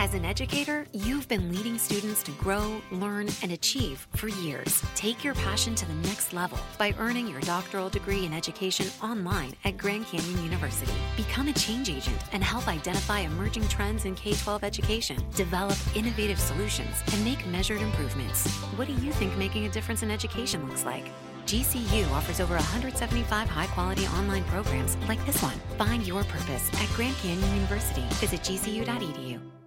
As an educator, you've been leading students to grow, learn, and achieve for years. Take your passion to the next level by earning your doctoral degree in education online at Grand Canyon University. Become a change agent and help identify emerging trends in K 12 education, develop innovative solutions, and make measured improvements. What do you think making a difference in education looks like? GCU offers over 175 high quality online programs like this one. Find your purpose at Grand Canyon University. Visit gcu.edu.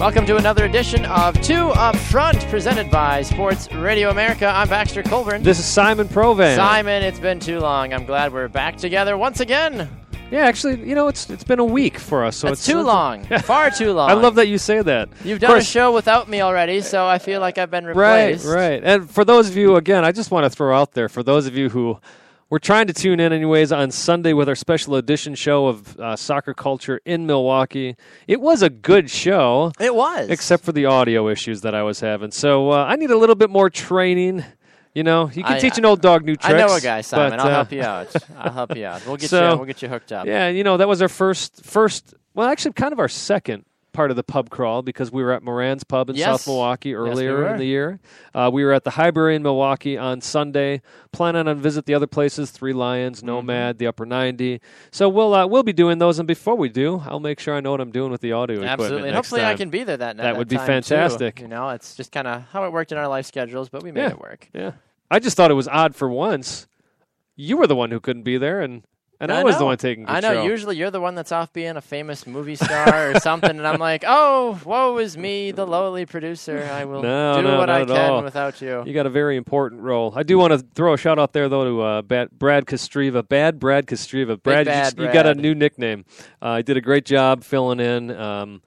Welcome to another edition of Two Up Front, presented by Sports Radio America. I'm Baxter Colburn. This is Simon Provan. Simon, it's been too long. I'm glad we're back together once again. Yeah, actually, you know, it's it's been a week for us, so That's it's too long, far too long. I love that you say that. You've done a show without me already, so I feel like I've been replaced. Right, right. And for those of you, again, I just want to throw out there for those of you who were trying to tune in, anyways, on Sunday with our special edition show of uh, soccer culture in Milwaukee. It was a good show, It was. except for the audio issues that I was having. So uh, I need a little bit more training. You know, you can I- teach an old dog new tricks. I know a guy, Simon. but, I'll uh, help you out. I'll help you out. We'll get So- you. We'll get you hooked up. Yeah, you know, that was our first first well actually kind of our second part of the pub crawl because we were at Moran's Pub in Yes. South Milwaukee we earlier were. in the year. Uh, we were at the Highbury in Milwaukee on Sunday, planning on visit the other places, Three Lions, Mm-hmm. Nomad, the Upper 90. So we'll uh, we'll be doing those and before we do, I'll make sure I know what I'm doing with the audio equipment Absolutely. And hopefully I can be there that night. That would be time, too. fantastic. You know, it's just kind of how it worked in our life schedules, but we made Yeah. it work. Yeah. I just thought it was odd for once. You were the one who couldn't be there and and I, was the one taking I know. Usually you're the one that's off being a famous movie star or something, and I'm like, oh, woe is me, the lowly producer. I will No, do no, what I can all. without you. You got a very important role. I do want to throw a shout out there though to uh, Bad, Brad Kostriva. Bad Brad Kostriva. Brad, you, Bad you got a new nickname. Uh, he did a great job filling in, um,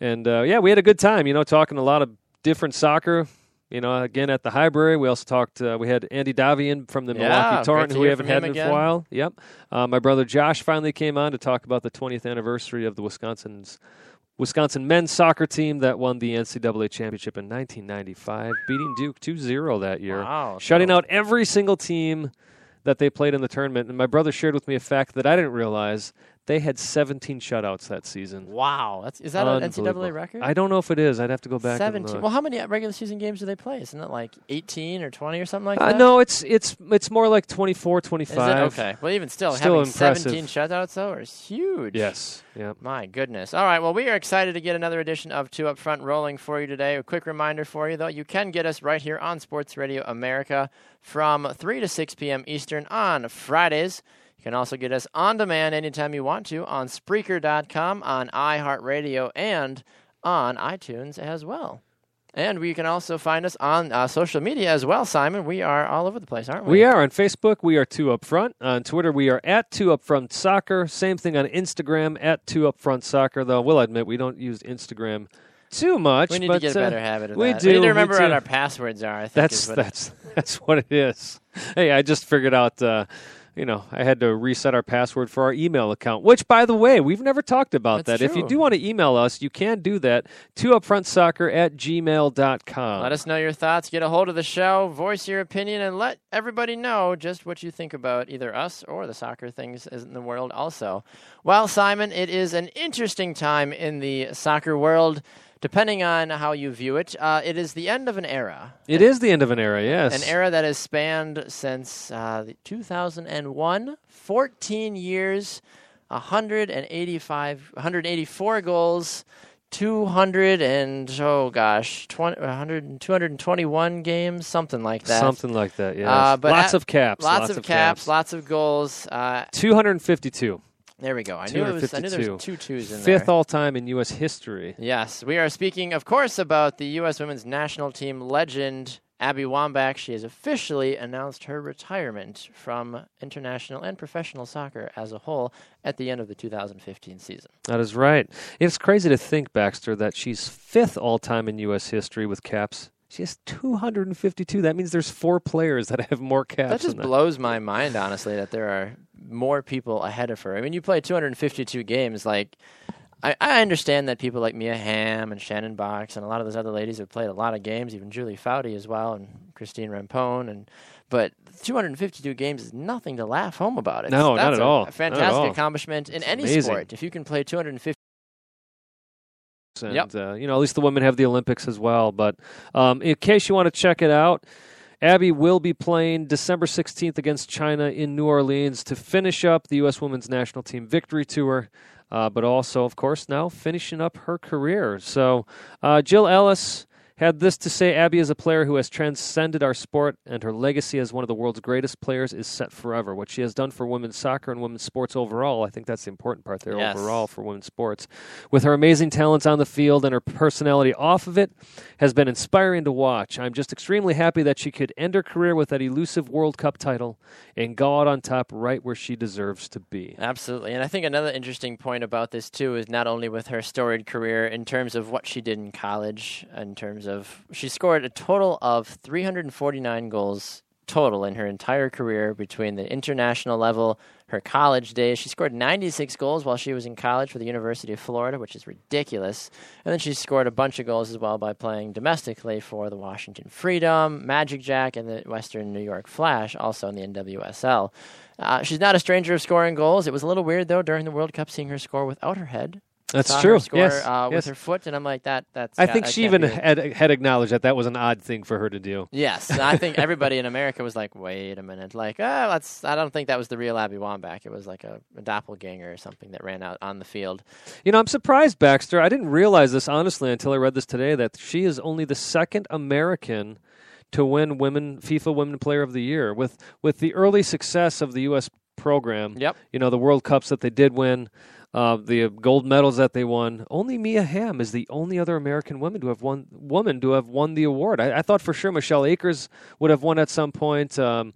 and uh, yeah, we had a good time. You know, talking a lot of different soccer. You know, again at the Highbury, we also talked. Uh, we had Andy Davian from the Yeah, Milwaukee Torrent, who we haven't had in a while. Yep. Uh, my brother Josh finally came on to talk about the 20th anniversary of the Wisconsin's Wisconsin men's soccer team that won the NCAA championship in 1995, beating Duke 2-0 that year Wow. shutting so- out every single team that they played in the tournament. And my brother shared with me a fact that I didn't realize. They had 17 shutouts that season. Wow, that's is that an NCAA record? I don't know if it is. I'd have to go back. and Seventeen. look. Well, how many regular season games do they play? Isn't it like eighteen or twenty or something like Uh, that? no, it's it's it's more like 24, Is 25. it okay? Well, even still, Still having impressive. seventeen shutouts though is huge. Yes. Yeah. My goodness. All right. Well, we are excited to get another edition of Two Up Front rolling for you today. A quick reminder for you, though, you can get us right here on Sports Radio America from 3 to 6 p.m. Eastern on Fridays. You can also get us on demand anytime you want to on Spreaker.com, on iHeartRadio, and on iTunes as well. And we can also find us on uh, social media as well, Simon. We are all over the place, aren't we? We are on Facebook. We are two up front. On Twitter, we are at two up front soccer. Same thing on Instagram at two up front soccer. Though we'll admit we don't use Instagram too much. We need but, to get a uh, better habit of we that. do. We need to remember what our passwords are. I think That's that's that's what it is. Hey, I just figured out. Uh, you know, I had to reset our password for our email account. Which, by the way, we've never talked about That's that. If you do want to email us, you can do that. Two upfrontsoccer at gmail.com. Let us know your thoughts. Get a hold of the show, voice your opinion, and let everybody know just what you think about either us or the soccer things in the world. Also, well, Simon, it is an interesting time in the soccer world. Depending on how you view it, uh, it is the end of an era. It is the end of an era, yes. An era that has spanned since uh, 2001, 14 years, 185, 184 goals, 200 and oh gosh 20, 100, 221 games something like that Something like that. Yeah. Uh, but lots at- of caps. lots, of, caps, lots of goals uh, 252. There we go i knew it was i knew there was two twos in Fifth there all time in U.S. history. yes we are speaking of course about the u.s women's national team legend abby wambach she has officially announced her retirement from international and professional soccer as a whole at the end of the 2015 season That is right. It's crazy to think, Baxter, that she's fifth all time in U.S. history with caps. She has 252. That means there's four players that have more caps. That just blows my mind, honestly, that there are more people ahead of her. I mean, you play 252 games. Like, I, I understand that people like Mia Hamm and Shannon Boxx and a lot of those other ladies have played a lot of games, even Julie Foudy as well, and Christine Rampone. And but 252 games is nothing to laugh home about. It's, No, not that's at a- all. A Not at fantastic all. accomplishment in It's any amazing. sport. If you can play 250. And Yep. uh, you know at least the women have the Olympics as well. But um, in case you want to check it out, Abby will be playing December 16th against China in New Orleans to finish up the U.S. Women's National Team victory tour. Uh, but also, of course, now finishing up her career. So, uh, Jill Ellis had this to say Abby is a player who has transcended our sport, and her legacy as one of the world's greatest players is set forever. What she has done for women's soccer and women's sports overall, I think that's the important part there Yes. overall for women's sports. With her amazing talents on the field and her personality off of it, has been inspiring to watch. I'm just extremely happy that she could end her career with that elusive World Cup title and go out on top right where she deserves to be. Absolutely. And I think another interesting point about this, too, is not only with her storied career in terms of what she did in college, in terms of she scored a total of 349 goals total in her entire career between the international level, her college days. She scored 96 goals while she was in college for the University of Florida, which is ridiculous. And then she scored a bunch of goals as well by playing domestically for the Washington Freedom, Magic Jack, and the Western New York Flash, also in the NWSL. Uh, she's not a stranger of scoring goals. It was a little weird though during the World Cup seeing her score without her head. That's true. Score, yes, uh, yes. with her foot, and I'm like that. That's. I think that she even had, had acknowledged that that was an odd thing for her to do. Yes, I think everybody in America was like, "Wait a minute!" Like, ah, that's. I don't think that was the real Abby Wambach. It was like a, a doppelganger or something that ran out on the field. You know, I'm surprised, Baxter. I didn't realize this honestly until I read this today that she is only the second American to win women FIFA Women Player of the Year with with the early success of the U.S. program. Yep. You know, the World Cups that they did win. Uh, the gold medals that they won. Only Mia Hamm is the only other American woman to have won woman to have won the award. I, I thought for sure Michelle Akers would have won at some point. Um,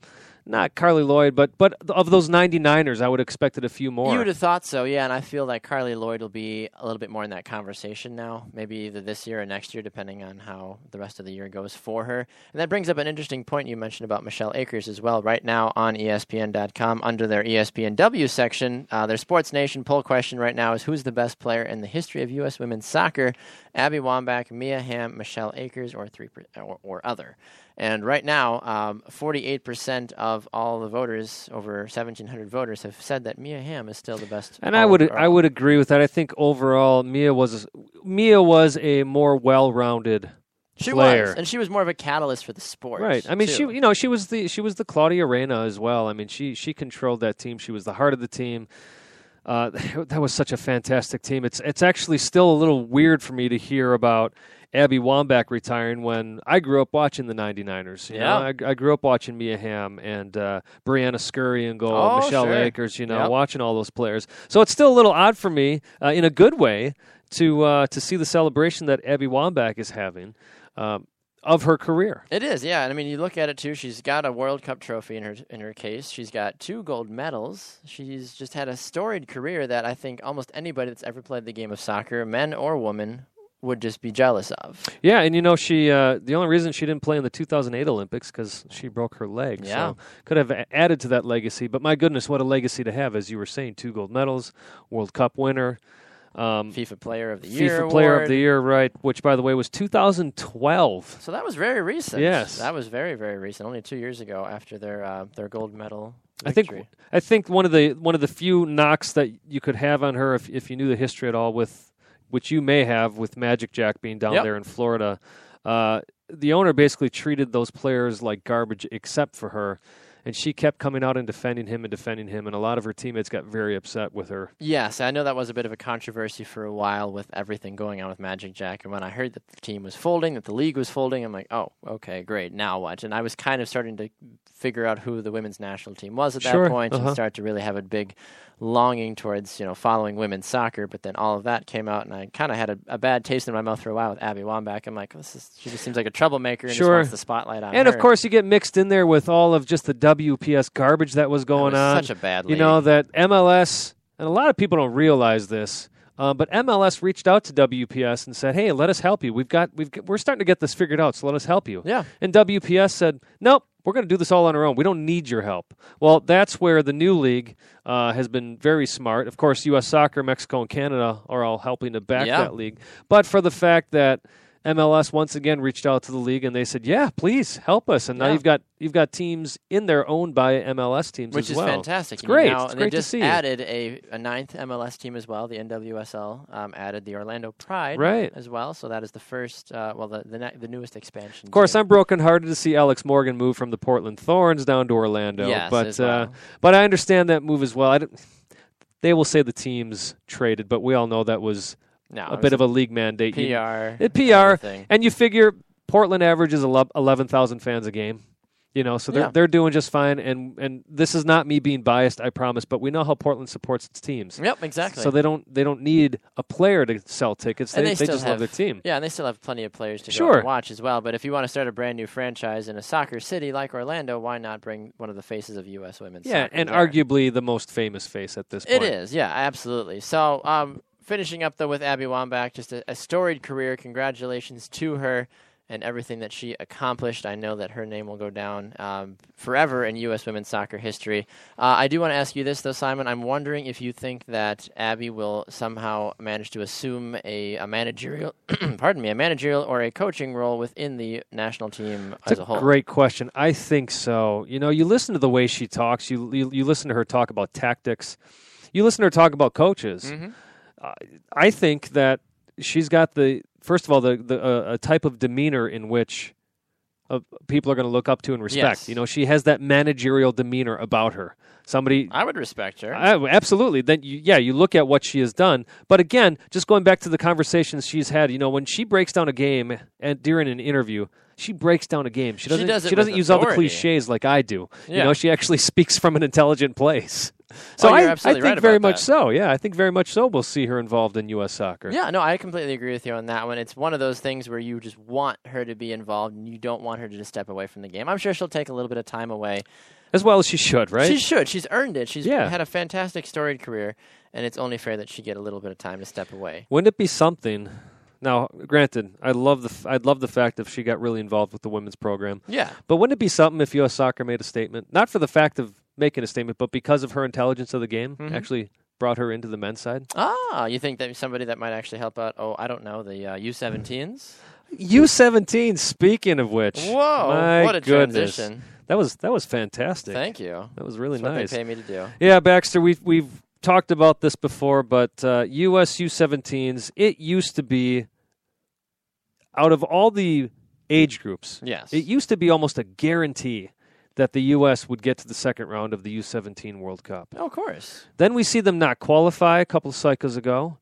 not Carli Lloyd, but but of those 99ers, I would have expected a few more. You would have thought so, yeah. And I feel that Carli Lloyd will be a little bit more in that conversation now, maybe either this year or next year, depending on how the rest of the year goes for her. And that brings up an interesting point you mentioned about Michelle Akers as well. Right now on ESPN.com, under their ESPNW section, uh, their Sports Nation poll question right now is who's the best player in the history of U.S. women's soccer? Abby Wambach, Mia Hamm, Michelle Akers, or three per, or, or other. And right now, um, 48% of all the voters, over 1,700 voters, have said that Mia Hamm is still the best. And I would. I would agree with that. I think overall Mia was Mia was a more well-rounded she player. was, and she was more of a catalyst for the sport. Right. I mean, too. she you know she was the she was the Claudio Reyna as well. I mean, she she controlled that team. She was the heart of the team. Uh, that was such a fantastic team. It's it's actually still a little weird for me to hear about Abby Wambach retiring when I grew up watching the 99ers. You Yeah. know, I, I grew up watching Mia Hamm and uh, Briana Scurry and goal, Oh, Michelle sure. Akers. You know, Yep. watching all those players. So it's still a little odd for me, uh, in a good way, to uh, to see the celebration that Abby Wambach is having. Um, of her career. It is, yeah. And I mean, you look at it too. She's got a World Cup trophy in her in her case. She's got two gold medals. She's just had a storied career that I think almost anybody that's ever played the game of soccer, men or women, would just be jealous of. Yeah, and you know she uh, the only reason she didn't play in the 2008 Olympics because she broke her leg. Yeah. So could have added to that legacy. But my goodness, what a legacy to have! As you were saying, two gold medals, World Cup winner, um, FIFA Player of the FIFA Year, FIFA Player award. of the Year, right? Which, by the way, was 2012. So that was very recent. Yes. that was very very recent. Only two years ago after their uh, their gold medal. I think. I think one of the one of the few knocks that you could have on her, if if you knew the history at all, with which you may have with Magic Jack being down Yep. there in Florida, uh, the owner basically treated those players like garbage, except for her. And she kept coming out and defending him and defending him, and a lot of her teammates got very upset with her. Yes, I know that was a bit of a controversy for a while with everything going on with Magic Jack. And when I heard that the team was folding, that the league was folding, I'm like, oh, okay, great. Now what? And I was kind of starting to figure out who the women's national team was at that Sure, point uh-huh. and start to really have a big longing towards you know following women's soccer. But then all of that came out, and I kind of had a, a bad taste in my mouth for a while with Abby Wambach. I'm like, this is she just seems like a troublemaker and just Sure. wants the spotlight on And her. of course, you get mixed in there with all of just the WPS garbage that was That going was on. such a bad you know that MLS, and a lot of people don't realize this. Uh, but MLS reached out to WPS and said, "Hey, let us help you. We've got, we've, got- we're starting to get this figured out. So let us help you." Yeah. And WPS said, "Nope, we're going to do this all on our own. We don't need your help." Well, that's where the new league uh, has been very smart. Of course, U.S. Soccer, Mexico, and Canada are all helping to back Yeah. that league. But for the fact that MLS once again reached out to the league and they said, "Yeah, please help us." And now you've got you've got teams in there owned by MLS teams which as is well. fantastic. It's great. Now, it's and great they just to see. added a, a ninth MLS team as well. The NWSL um, added the Orlando Pride Right. as well. So that is the first, uh, well, the the, the newest expansion. Of course, team. I'm brokenhearted to see Alex Morgan move from the Portland Thorns down to Orlando. Yes, but as well. uh, but I understand that move as well. I they will say the teams traded, but we all know that was no, a bit of a league mandate. You- PR. It PR, everything. and you figure Portland averages ele- eleven thousand fans a game. You know, so they're Yeah. they're doing just fine. And and this is not me being biased, I promise. But we know how Portland supports its teams. Yep, exactly. So they don't they don't need a player to sell tickets. They, they they just love have- their team. Yeah, and they still have plenty of players to go Sure. and watch as well. But if you want to start a brand new franchise in a soccer city like Orlando, why not bring one of the faces of U.S. women's Yeah, and there? arguably the most famous face at this point. It is, yeah, absolutely. So, um, finishing up though with Abby Wambach, just a, a storied career. Congratulations to her and everything that she accomplished. I know that her name will go down um, forever in U.S. women's soccer history. Uh, I do want to ask you this though, Simon. I'm wondering if you think that Abby will somehow manage to assume a, a managerial, pardon me, a managerial or a coaching role within the national team It's as a a whole. great question. I think so. You know, you listen to the way she talks. You you, you listen to her talk about tactics. You listen to her talk about coaches. Mm-hmm. I think that she's got the first of all the the uh, a type of demeanor in which uh, people are going to look up to and respect. Yes. You know, she has that managerial demeanor about her. Somebody I would respect her. I, absolutely. Then, you, yeah, you look at what she has done. But again, just going back to the conversations she's had, you know, when she breaks down a game and during an interview, she breaks down a game. She doesn't. does she doesn't use all the cliches like I do. You know, she actually speaks from an intelligent place. So Oh, I, I think right very much that. so. Yeah, I think very much so. We'll see her involved in U.S. soccer. Yeah, no, I completely agree with you on that one. It's one of those things where you just want her to be involved and you don't want her to just step away from the game. I'm sure she'll take a little bit of time away. as well as she should, right? She should. She's earned it. She's Yeah. had a fantastic storied career, and it's only fair that she get a little bit of time to step away. Wouldn't it be something? Now, granted, I love the f- I'd love the fact if she got really involved with the women's program. Yeah. But wouldn't it be something if U.S. Soccer made a statement, not for the fact of making a statement, but because of her intelligence of the game, Mhm. actually brought her into the men's side? Ah, you think that somebody that might actually help out? Oh, I don't know, the uh, U17s. U17. Speaking of which, Whoa, my what a goodness. transition! that was that was fantastic. Thank you. that was really That's nice. what they pay me to do. Yeah, Baxter, we've we've talked about this before, but uh, US U17s, it used to be out of all the age groups, Yes. it used to be almost a guarantee that the US would get to the second round of the U17 World Cup. oh, of course. Then we see them not qualify a couple of cycles ago,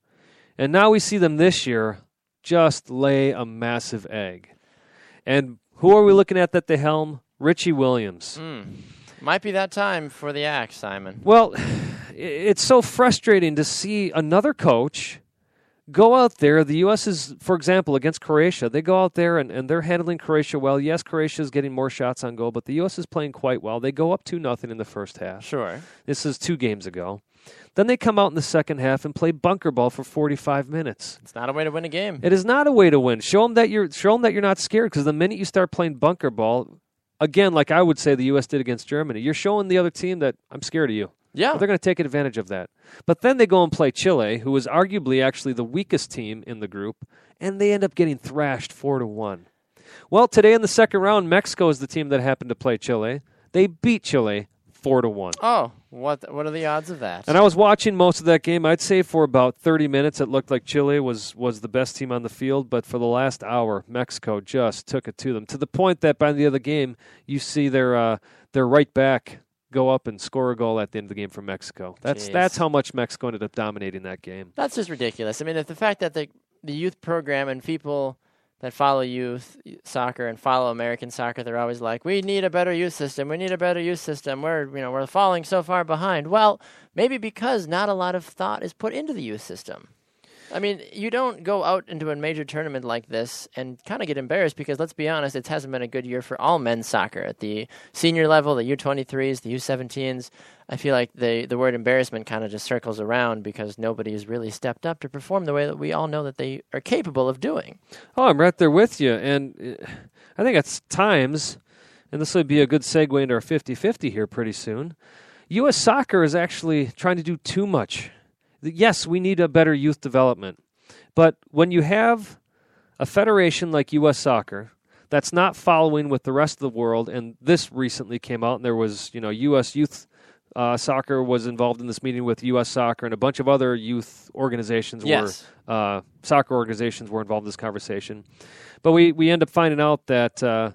and now we see them this year just lay a massive egg. And who are we looking at at the helm? Richie Williams. Mm. Might be that time for the axe, Simon. Well, it's so frustrating to see another coach go out there. The U.S. is, for example, against Croatia. They go out there and, and they're handling Croatia well. Yes, Croatia is getting more shots on goal, but the U.S. is playing quite well. They go up 2 nothing in the first half. Sure. This is two games ago. Then they come out in the second half and play bunker ball for 45 minutes. It's not a way to win a game. It is not a way to win. Show them that you're show them that you're not scared because the minute you start playing bunker ball, again, like I would say the U.S. did against Germany, you're showing the other team that I'm scared of you. Yeah. They're going to take advantage of that. But then they go and play Chile, who was arguably actually the weakest team in the group, and they end up getting thrashed four to one. Well, today in the second round, Mexico is the team that happened to play Chile. They beat Chile four to one. Oh, what what are the odds of that? And I was watching most of that game. I'd say for about 30 minutes, it looked like Chile was was the best team on the field. But for the last hour, Mexico just took it to them to the point that by the end of the game, you see their uh, their right back go up and score a goal at the end of the game for Mexico. That's Jeez. that's how much Mexico ended up dominating that game. That's just ridiculous. I mean, if the fact that the the youth program and people that follow youth soccer and follow American soccer, they're always like, "We need a better youth system. We need a better youth system. We're you know we're falling so far behind." Well, maybe because not a lot of thought is put into the youth system. I mean, you don't go out into a major tournament like this and kind of get embarrassed because let's be honest, it hasn't been a good year for all men's soccer at the senior level, the U23s, the U17s. I feel like the the word embarrassment kind of just circles around because nobody has really stepped up to perform the way that we all know that they are capable of doing. Oh, I'm right there with you. And uh, I think it's times, and this would be a good segue into our 50 50 here pretty soon. U.S. soccer is actually trying to do too much. Yes, we need a better youth development. But when you have a federation like U.S. soccer that's not following with the rest of the world, and this recently came out, and there was, you know, U.S. youth. Uh, soccer was involved in this meeting with U.S. Soccer and a bunch of other youth organizations Yes. were uh, soccer organizations were involved in this conversation. But we, we end up finding out that uh,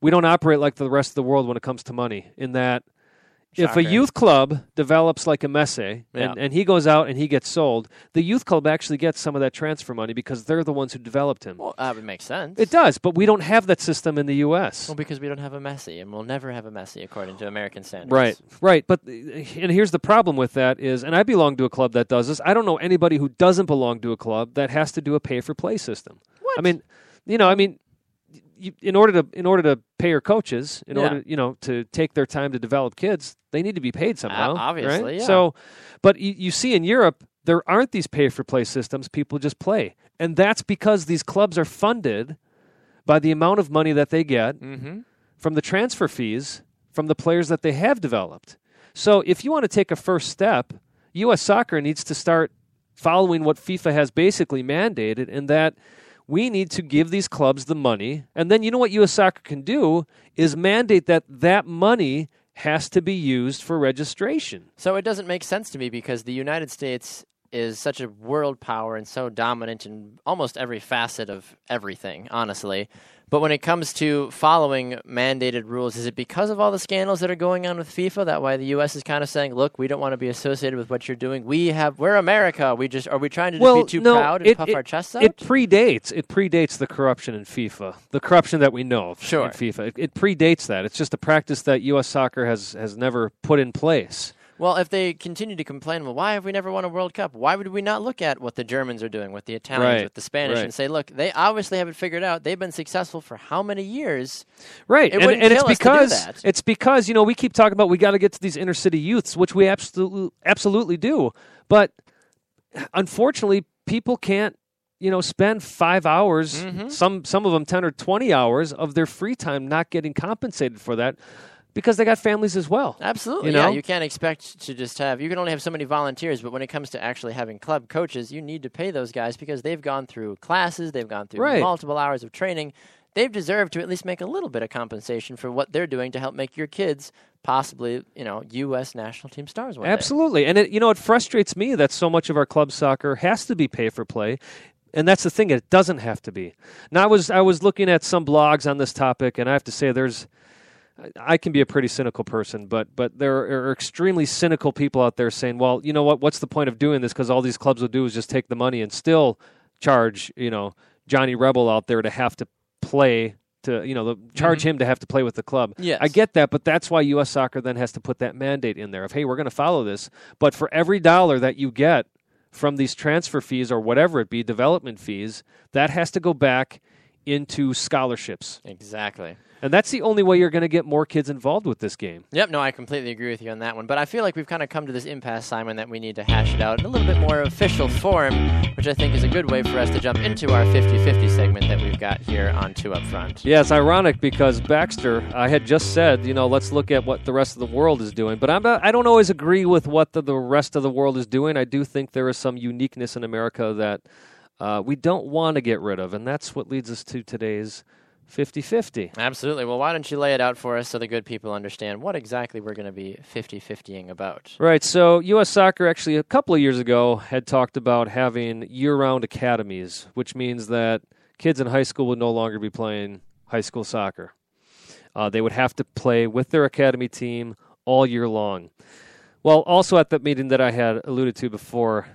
we don't operate like the rest of the world when it comes to money, in that if a youth club develops like a Messi Yeah. and, and he goes out and he gets sold, the youth club actually gets some of that transfer money because they're the ones who developed him. Well, that would make sense. It does, but we don't have that system in the U.S. well, because we don't have a Messi, and we'll never have a Messi according to American standards. Right, right. But and here's the problem with that is, and I belong to a club that does this. I don't know anybody who doesn't belong to a club that has to do a pay for play system. What? I mean, you know, I mean, you, in order to in order to pay your coaches, in Yeah. order you know to take their time to develop kids, they need to be paid somehow. right? obviously, yeah. So, but you, you see in Europe. There aren't these pay for play systems. People just play. And that's because these clubs are funded by the amount of money that they get Mm-hmm. from the transfer fees from the players that they have developed. So if you want to take a first step, U.S. soccer needs to start following what FIFA has basically mandated, and that we need to give these clubs the money. And then you know what U.S. soccer can do is mandate that that money has to be used for registration. So it doesn't make sense to me because the United States is such a world power and so dominant in almost every facet of everything, honestly. But when it comes to following mandated rules, is it because of all the scandals that are going on with FIFA that why the US is kind of saying, "Look, we don't want to be associated with what you're doing. We have we're America. We just are we trying to just well, be too no, proud and it, puff it- our chests out?" It predates. It predates the corruption in FIFA. The corruption that we know of Sure. in FIFA. It, it predates that. It's just a practice that U.S. soccer has has never put in place. Well, if they continue to complain, well, why have we never won a World Cup? Why would we not look at what the Germans are doing, what the Italians, Right, with the Spanish, right. and say, look, they obviously have it figured out. They've been successful for how many years? Right, It and, and it's kill us to do because that. it's because you know we keep talking about we got to get to these inner city youths, which we absolutely absolutely do, but unfortunately, people can't you know spend five hours, Mm-hmm. some some of them ten or twenty hours of their free time not getting compensated for that because they got families as well. Absolutely. You Yeah, you can't expect to just have, you can only have so many volunteers, but when it comes to actually having club coaches, you need to pay those guys because they've gone through classes, they've gone through Right. multiple hours of training. They've deserved to at least make a little bit of compensation for what they're doing to help make your kids possibly, you know, U.S. national team stars one day. Absolutely. And it, you know, it frustrates me that so much of our club soccer has to be pay for play. And that's the thing; it doesn't have to be. Now, I was I was looking at some blogs on this topic, and I have to say, there's I- can be a pretty cynical person, but but there are extremely cynical people out there saying, well, you know what? What's the point of doing this? Because all these clubs will do is just take the money and still charge, you know, Johnny Rebel out there to have to play to, you know, the, charge mm-hmm. him to have to play with the club. Yes. I get that, but that's why U.S. Soccer then has to put that mandate in there of, hey, we're going to follow this, but for every dollar that you get from these transfer fees or whatever it be, development fees, that has to go back into scholarships. Exactly. And that's the only way you're going to get more kids involved with this game. Yep, no, I completely agree with you on that one. But I feel like we've kind of come to this impasse, Simon, that we need to hash it out in a little bit more official form, which I think is a good way for us to jump into our 50 50 segment that we've got here on Two Up Front. Yeah, it's ironic because Baxter, I had just said, you know, let's look at what the rest of the world is doing. But I'm not, I don't always agree with what the, the rest of the world is doing. I do think there is some uniqueness in America that uh, we don't want to get rid of. And that's what leads us to today's 50 50. Absolutely. Well, why don't you lay it out for us so the good people understand what exactly we're going to be 50 50ing about? Right. So, U.S. Soccer actually a couple of years ago had talked about having year round academies, which means that kids in high school would no longer be playing high school soccer. Uh, they would have to play with their academy team all year long. Well, also at that meeting that I had alluded to before,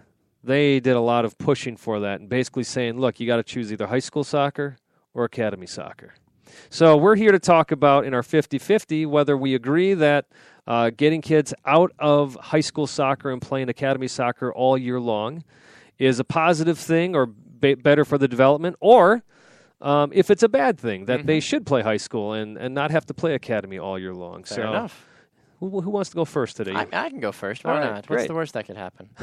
they did a lot of pushing for that and basically saying, look, you got to choose either high school soccer or academy soccer. So we're here to talk about in our 50 50 whether we agree that uh, getting kids out of high school soccer and playing academy soccer all year long is a positive thing or be- better for the development, or um, if it's a bad thing that mm-hmm. they should play high school and, and not have to play academy all year long. Fair so, enough. Who, who wants to go first today? I, I can go first. Why not? What's the worst that could happen?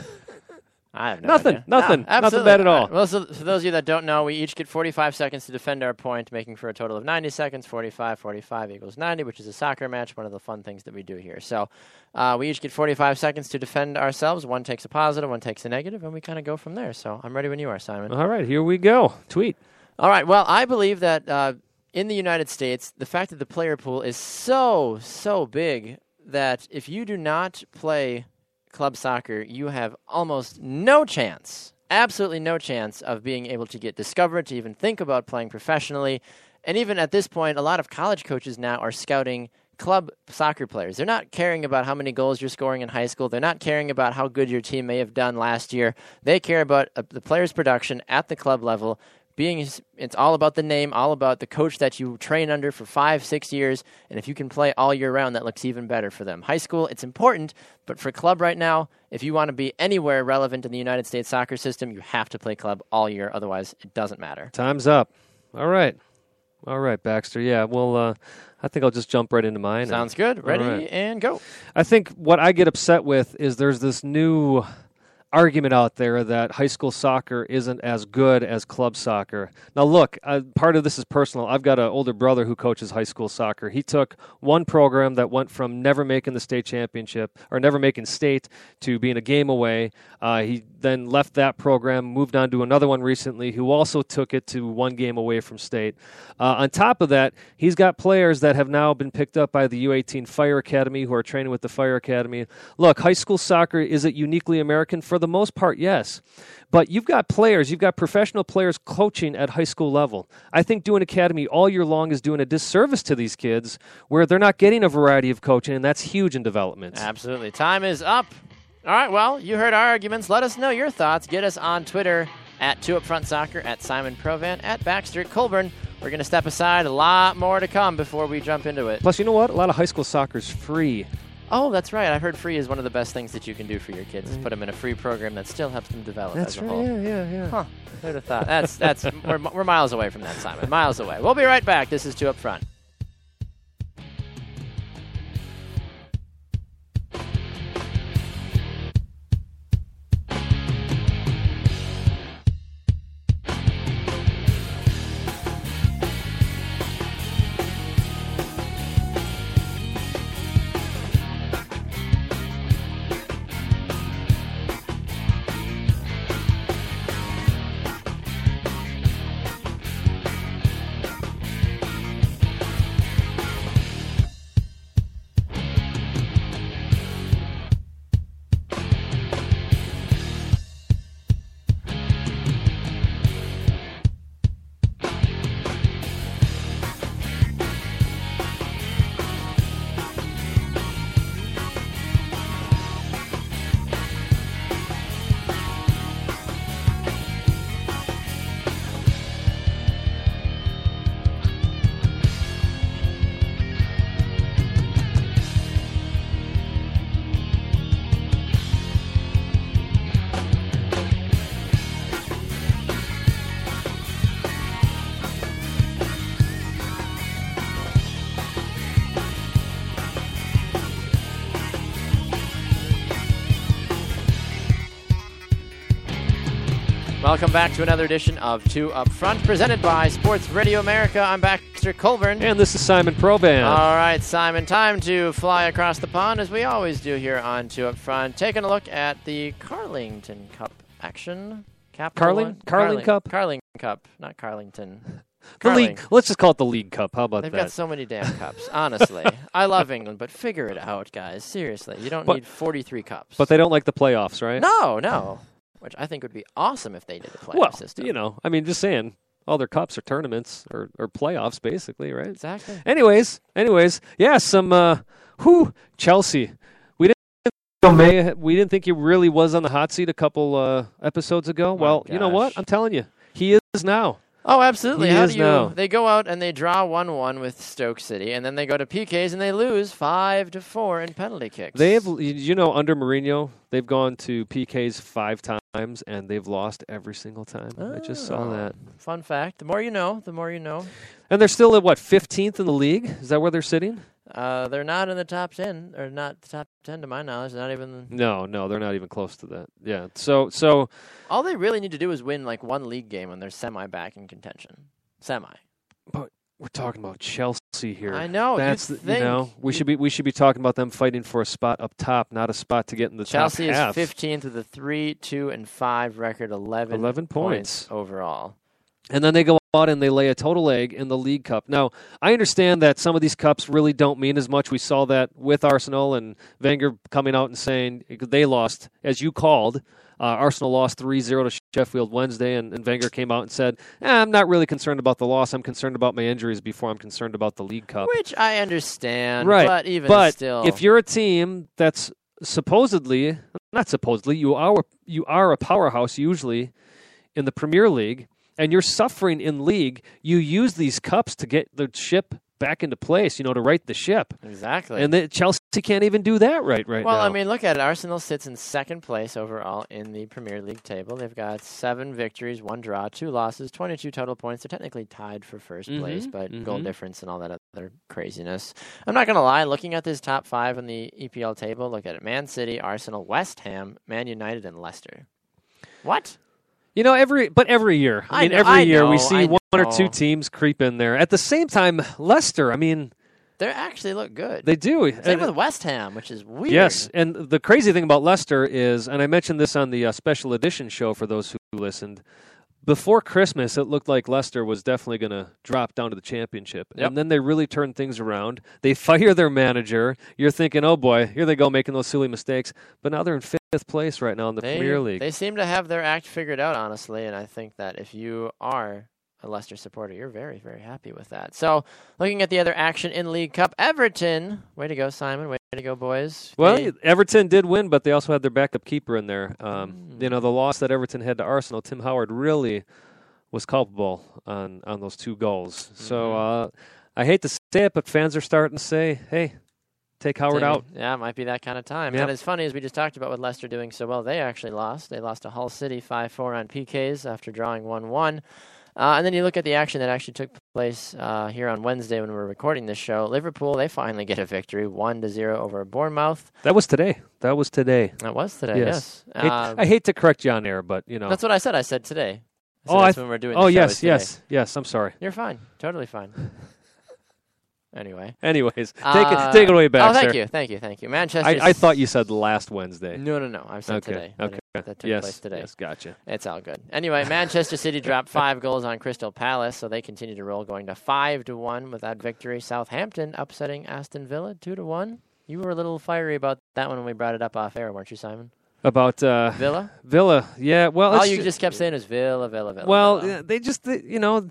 I have no nothing, idea. nothing, no, nothing bad at all. Well, so for those of you that don't know, we each get 45 seconds to defend our point, making for a total of 90 seconds. 45, 45 equals 90, which is a soccer match, one of the fun things that we do here. So uh, we each get 45 seconds to defend ourselves. One takes a positive, one takes a negative, and we kind of go from there. So I'm ready when you are, Simon. All right, here we go. Tweet. All right. Well, I believe that uh, in the United States, the fact that the player pool is so, so big that if you do not play club soccer, you have almost no chance, absolutely no chance of being able to get discovered, to even think about playing professionally. And even at this point, a lot of college coaches now are scouting club soccer players. They're not caring about how many goals you're scoring in high school. They're not caring about how good your team may have done last year. They care about uh, the player's production at the club level being it's all about the name, all about the coach that you train under for five, six years, and if you can play all year round, that looks even better for them. High school, it's important, but for club right now, if you want to be anywhere relevant in the United States soccer system, you have to play club all year. Otherwise, it doesn't matter. Time's up. All right, all right, Baxter. Yeah, well, uh, I think I'll just jump right into mine. Sounds good. Ready right. and go. I think what I get upset with is there's this new argument out there that high school soccer isn't as good as club soccer. Now, look, uh, part of this is personal. I've got an older brother who coaches high school soccer. He took one program that went from never making the state championship or never making state to being a game away. Uh, he then left that program, moved on to another one recently who also took it to one game away from state. Uh, on top of that, he's got players that have now been picked up by the U18 Fire Academy who are training with the Fire Academy. Look, high school soccer is it uniquely American? For the most part, yes. But you've got players, you've got professional players coaching at high school level. I think doing academy all year long is doing a disservice to these kids where they're not getting a variety of coaching, and that's huge in development. Absolutely. Time is up. All right, well, you heard our arguments. Let us know your thoughts. Get us on Twitter at 2 Upfront Soccer, at Simon Provan, at Baxter Colburn. We're going to step aside. A lot more to come before we jump into it. Plus, you know what? A lot of high school soccer is free. Oh, that's right. I heard free is one of the best things that you can do for your kids. Is Put them in a free program that still helps them develop that's as a right. whole. Yeah, yeah, yeah. Huh. Who'd have thought? That's that's we're, we're miles away from that, Simon. Miles away. We'll be right back. This is two up front. Welcome back to another edition of Two Up Front, presented by Sports Radio America. I'm Baxter Colburn. And this is Simon Provan. All right, Simon, time to fly across the pond as we always do here on Two Up Front. Taking a look at the Carlington Cup action. Capital Carling? Carling, Carling Cup? Carling Cup, not Carlington. the league. Let's just call it the League Cup. How about that? They've got so many damn cups. Honestly, I love England, but figure it out, guys. Seriously, you don't But- need 43 cups. but they don't like the playoffs, right? no, no. Which I think would be awesome if they did the playoff well, system. you know, I mean, just saying, all their cups are tournaments or, or playoffs, basically, right? exactly. Anyways, anyways, yeah, some uh, who Chelsea. We didn't may, we didn't think he really was on the hot seat a couple uh, episodes ago. Well, you know what? I'm telling you, he is now. Oh, absolutely. He How do you? now. They go out and they draw one-one with Stoke City, and then they go to PKs and they lose five to four in penalty kicks. They have, you know, under Mourinho, they've gone to PKs five times and they've lost every single time. I just saw Oh. that. Fun fact: the more you know, the more you know. And they're still at what 15th in the league? Is that where they're sitting? Uh, they're not in the top ten, or not the top ten to my knowledge. Not even. No, no, they're not even close to that. Yeah. So, so All they really need to do is win like one league game, and they're semi back in contention. Semi. But we're talking about Chelsea here. I know, That's the, you know we should be we should be talking about them fighting for a spot up top, not a spot to get in the Chelsea top is 15th with a three, two, and five record, 11, 11 points. overall. And then they go and they lay a total egg in the League Cup. Now, I understand that some of these cups really don't mean as much. We saw that with Arsenal and Wenger coming out and saying they lost, as you called. Uh, Arsenal lost 3 0 to Sheffield Wednesday, and, and Wenger came out and said, eh, I'm not really concerned about the loss. I'm concerned about my injuries before I'm concerned about the League Cup. Which I understand, right. but even but still. if you're a team that's supposedly, not supposedly, you are, you are a powerhouse usually in the Premier League, and you're suffering in league, you use these cups to get the ship back into place, you know, to right the ship. Exactly. And the, Chelsea can't even do that right right well, now. I mean, look at it. Arsenal sits in second place overall in the Premier League table. They've got seven victories, one draw, two losses, 22 total points. They're technically tied for 1st place, Mhm, but goal mhm. difference and all that other craziness. I'm not going to lie. Looking at this top five in the EPL table, look at it: Man City, Arsenal, West Ham, Man United, and Leicester. What? You know, every but every year, I, I mean, know- every I year we see one or two teams creep in there. At the same time, Leicester, I mean, They actually look good. they do. Same And- with West Ham, which is weird. Yes, and the crazy thing about Leicester is, and I mentioned this on the uh, special edition show for those who listened. Before Christmas, it looked like Leicester was definitely going to drop down to the championship, Yep. and then they really turned things around. They fire their manager. You're thinking, "Oh boy, here they go making those silly mistakes." But now they're in fifth place right now in the They, Premier League. They seem to have their act figured out, honestly, and I think that if you are a Leicester supporter, you're very, very happy with that. So, looking at the other action in League Cup, Everton. Way to go, Simon. Way to go, boys. well, They- Everton did win, but they also had their backup keeper in there. Um, Mm. You know, the loss that Everton had to Arsenal, Tim Howard really was culpable on on those two goals. So Mm-hmm. uh, I hate to say it, but fans are starting to say, "Hey, take Howard out." Yeah, it might be that kind of time. Yep. And as funny as we just talked about with Leicester doing so well, they actually lost. They lost to Hull City 5 4 on PKs after drawing 1 1. Uh, and then you look at the action that actually took place uh, here on Wednesday when we were recording this show. Liverpool, they finally get a victory, 1 to 0 over Bournemouth. That was today. That was today. That was today, Yes. yes. Uh, I hate to correct you on air, but you know. That's what I said. I said today. I said Oh, I that's th- when we're doing. oh yes, today. yes, yes. I'm sorry. You're fine. Totally fine. anyway, Anyways, take Uh, it take it away back. Oh, thank sir. you, thank you, thank you. Manchester. I, I thought you said last Wednesday. No, no, no. I said okay. today. Okay. That, that took yes. place today. Yes. Gotcha. It's all good. Anyway, Manchester City dropped five goals on Crystal Palace, so they continue to roll, going to five to one with that victory. Southampton upsetting Aston Villa two to one. You were a little fiery about that one when we brought it up off air, weren't you, Simon? About uh, Villa. Villa. Yeah. Well, All you ju- just kept saying is Villa, Villa, Villa. well, Villa. they just they, you know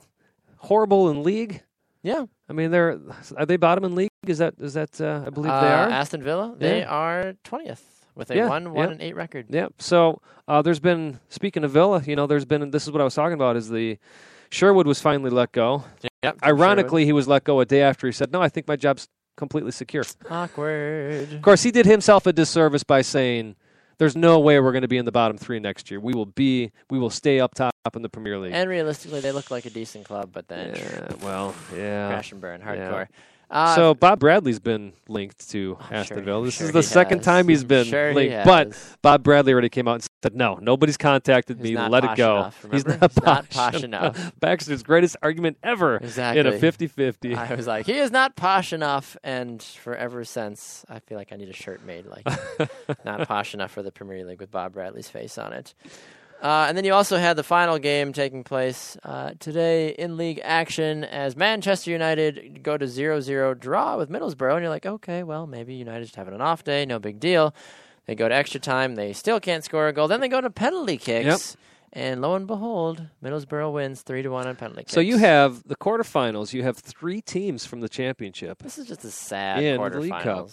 horrible in league. yeah. I mean, they're are they bottom in league? Is that is that uh, I believe they Uh, are. Aston Villa. They Yeah. are twentieth with a Yeah, one, one, yeah. and eight record. Yeah. So uh, there's been speaking of Villa, you know, there's been this is what I was talking about is the Sherwood was finally let go. Yep. Ironically, he was let go a day after he said, "No, I think my job's completely secure." awkward. Of course, he did himself a disservice by saying, "There's no way we're going to be in the bottom three next year. We will be, we will stay up top in the Premier League." And realistically, they look like a decent club, but then yeah, well, yeah. crash and burn, Yeah. Uh, so Bob Bradley's been linked to I'm Aston sure- Villa. This sure is the second has. time he's been sure he linked. But. Bob Bradley already came out and said, "No, nobody's contacted He's me. Let it go." enough, he's not, He's not posh, posh enough. Baxter's greatest argument ever exactly. in a 50-50. I was like, he is not posh enough, and forever since, I feel like I need a shirt made like not posh enough for the Premier League with Bob Bradley's face on it. Uh, and then you also had the final game taking place uh, today in league action as Manchester United go to 0 0 draw with Middlesbrough. And you're like, okay, well, maybe United's having an off day, no big deal. They go to extra time, they still can't score a goal. Then they go to penalty kicks. Yep. And lo and behold, Middlesbrough wins 3 to 1 on penalty kicks. So you have the quarterfinals. You have three teams from the championship. This is just a sad in the League Cup.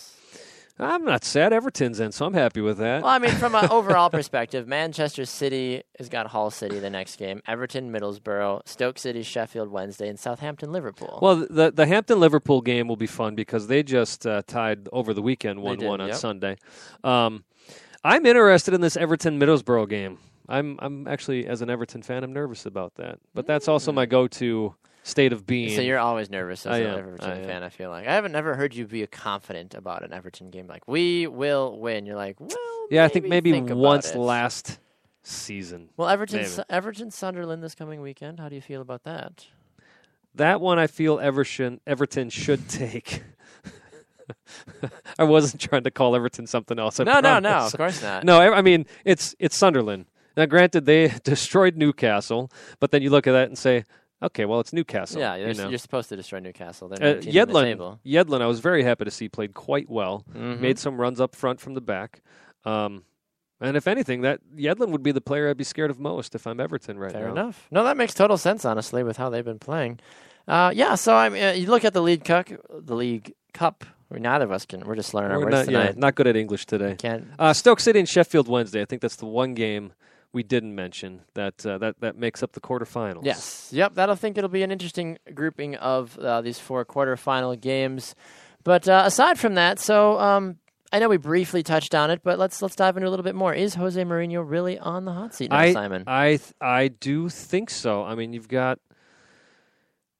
I'm not sad. Everton's in, so I'm happy with that. Well, I mean, from an overall perspective, Manchester City has got Hull City the next game, Everton, Middlesbrough, Stoke City, Sheffield Wednesday, and Southampton, Liverpool. Well, the the Hampton Liverpool game will be fun because they just uh, tied over the weekend, one one on yep. Sunday. Um, I'm interested in this Everton Middlesbrough game. I'm I'm actually as an Everton fan, I'm nervous about that, but that's also my go-to state of being. so you're always nervous as I an am, Everton I am. fan. I feel like I haven't ever heard you be confident about an Everton game. Like we will win. You're like, well, yeah, I think maybe think once last season. Well, Everton. Everton, Sunderland this coming weekend. How do you feel about that? That one I feel Everton Everton should take. I wasn't trying to call Everton something else. I no, no, no. Of course not. No, I I mean it's it's Sunderland. Now, granted, they destroyed Newcastle, but then you look at that and say, okay, well, it's Newcastle. Yeah, you you're, know. you're supposed to destroy Newcastle. They're Uh, 19 on the Yedlin, table. Yedlin, I was very happy to see played quite well. Mhm. Made some runs up front from the back. Um, and if anything, that Yedlin would be the player I'd be scared of most if I'm Everton right Fair now. enough. No, that makes total sense, honestly, with how they've been playing. Uh, yeah, so I mean, uh, you look at the League Cup. The League Cup. Where neither of us can. We're just learning our We're words not, yeah, tonight. not good at English today. Can't. Uh, Stoke City and Sheffield Wednesday. I think that's the one game we didn't mention that uh, that that makes up the quarterfinals. Yes. Yep. That'll think it'll be an interesting grouping of uh, these four quarterfinal games. But uh, aside from that, so um, I know we briefly touched on it, but let's let's dive into a little bit more. Is Jose Mourinho really on the hot seat now, I, Simon? I th- I do think so. I mean, you've got.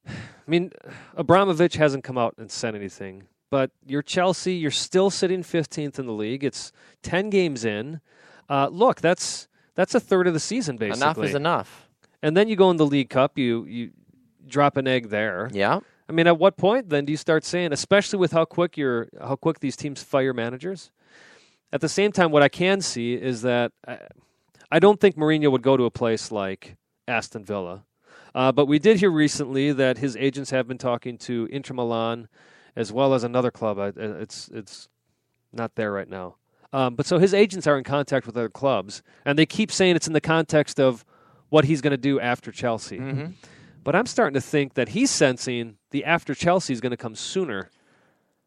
I mean, Abramovich hasn't come out and said anything, but you're Chelsea. You're still sitting 15th in the league. It's 10 games in. Uh, look, that's that's a third of the season basically. enough is enough. And then you go in the League Cup. You you drop an egg there. Yeah. I mean, at what point then do you start saying, especially with how quick you're, how quick these teams fire managers? At the same time, what I can see is that I, I don't think Mourinho would go to a place like Aston Villa, uh, but we did hear recently that his agents have been talking to Inter Milan, as well as another club. I, it's it's not there right now. Um, but so his agents are in contact with other clubs, and they keep saying it's in the context of what he's going to do after Chelsea. Mm-hmm. But I'm starting to think that he's sensing the after Chelsea is going to come sooner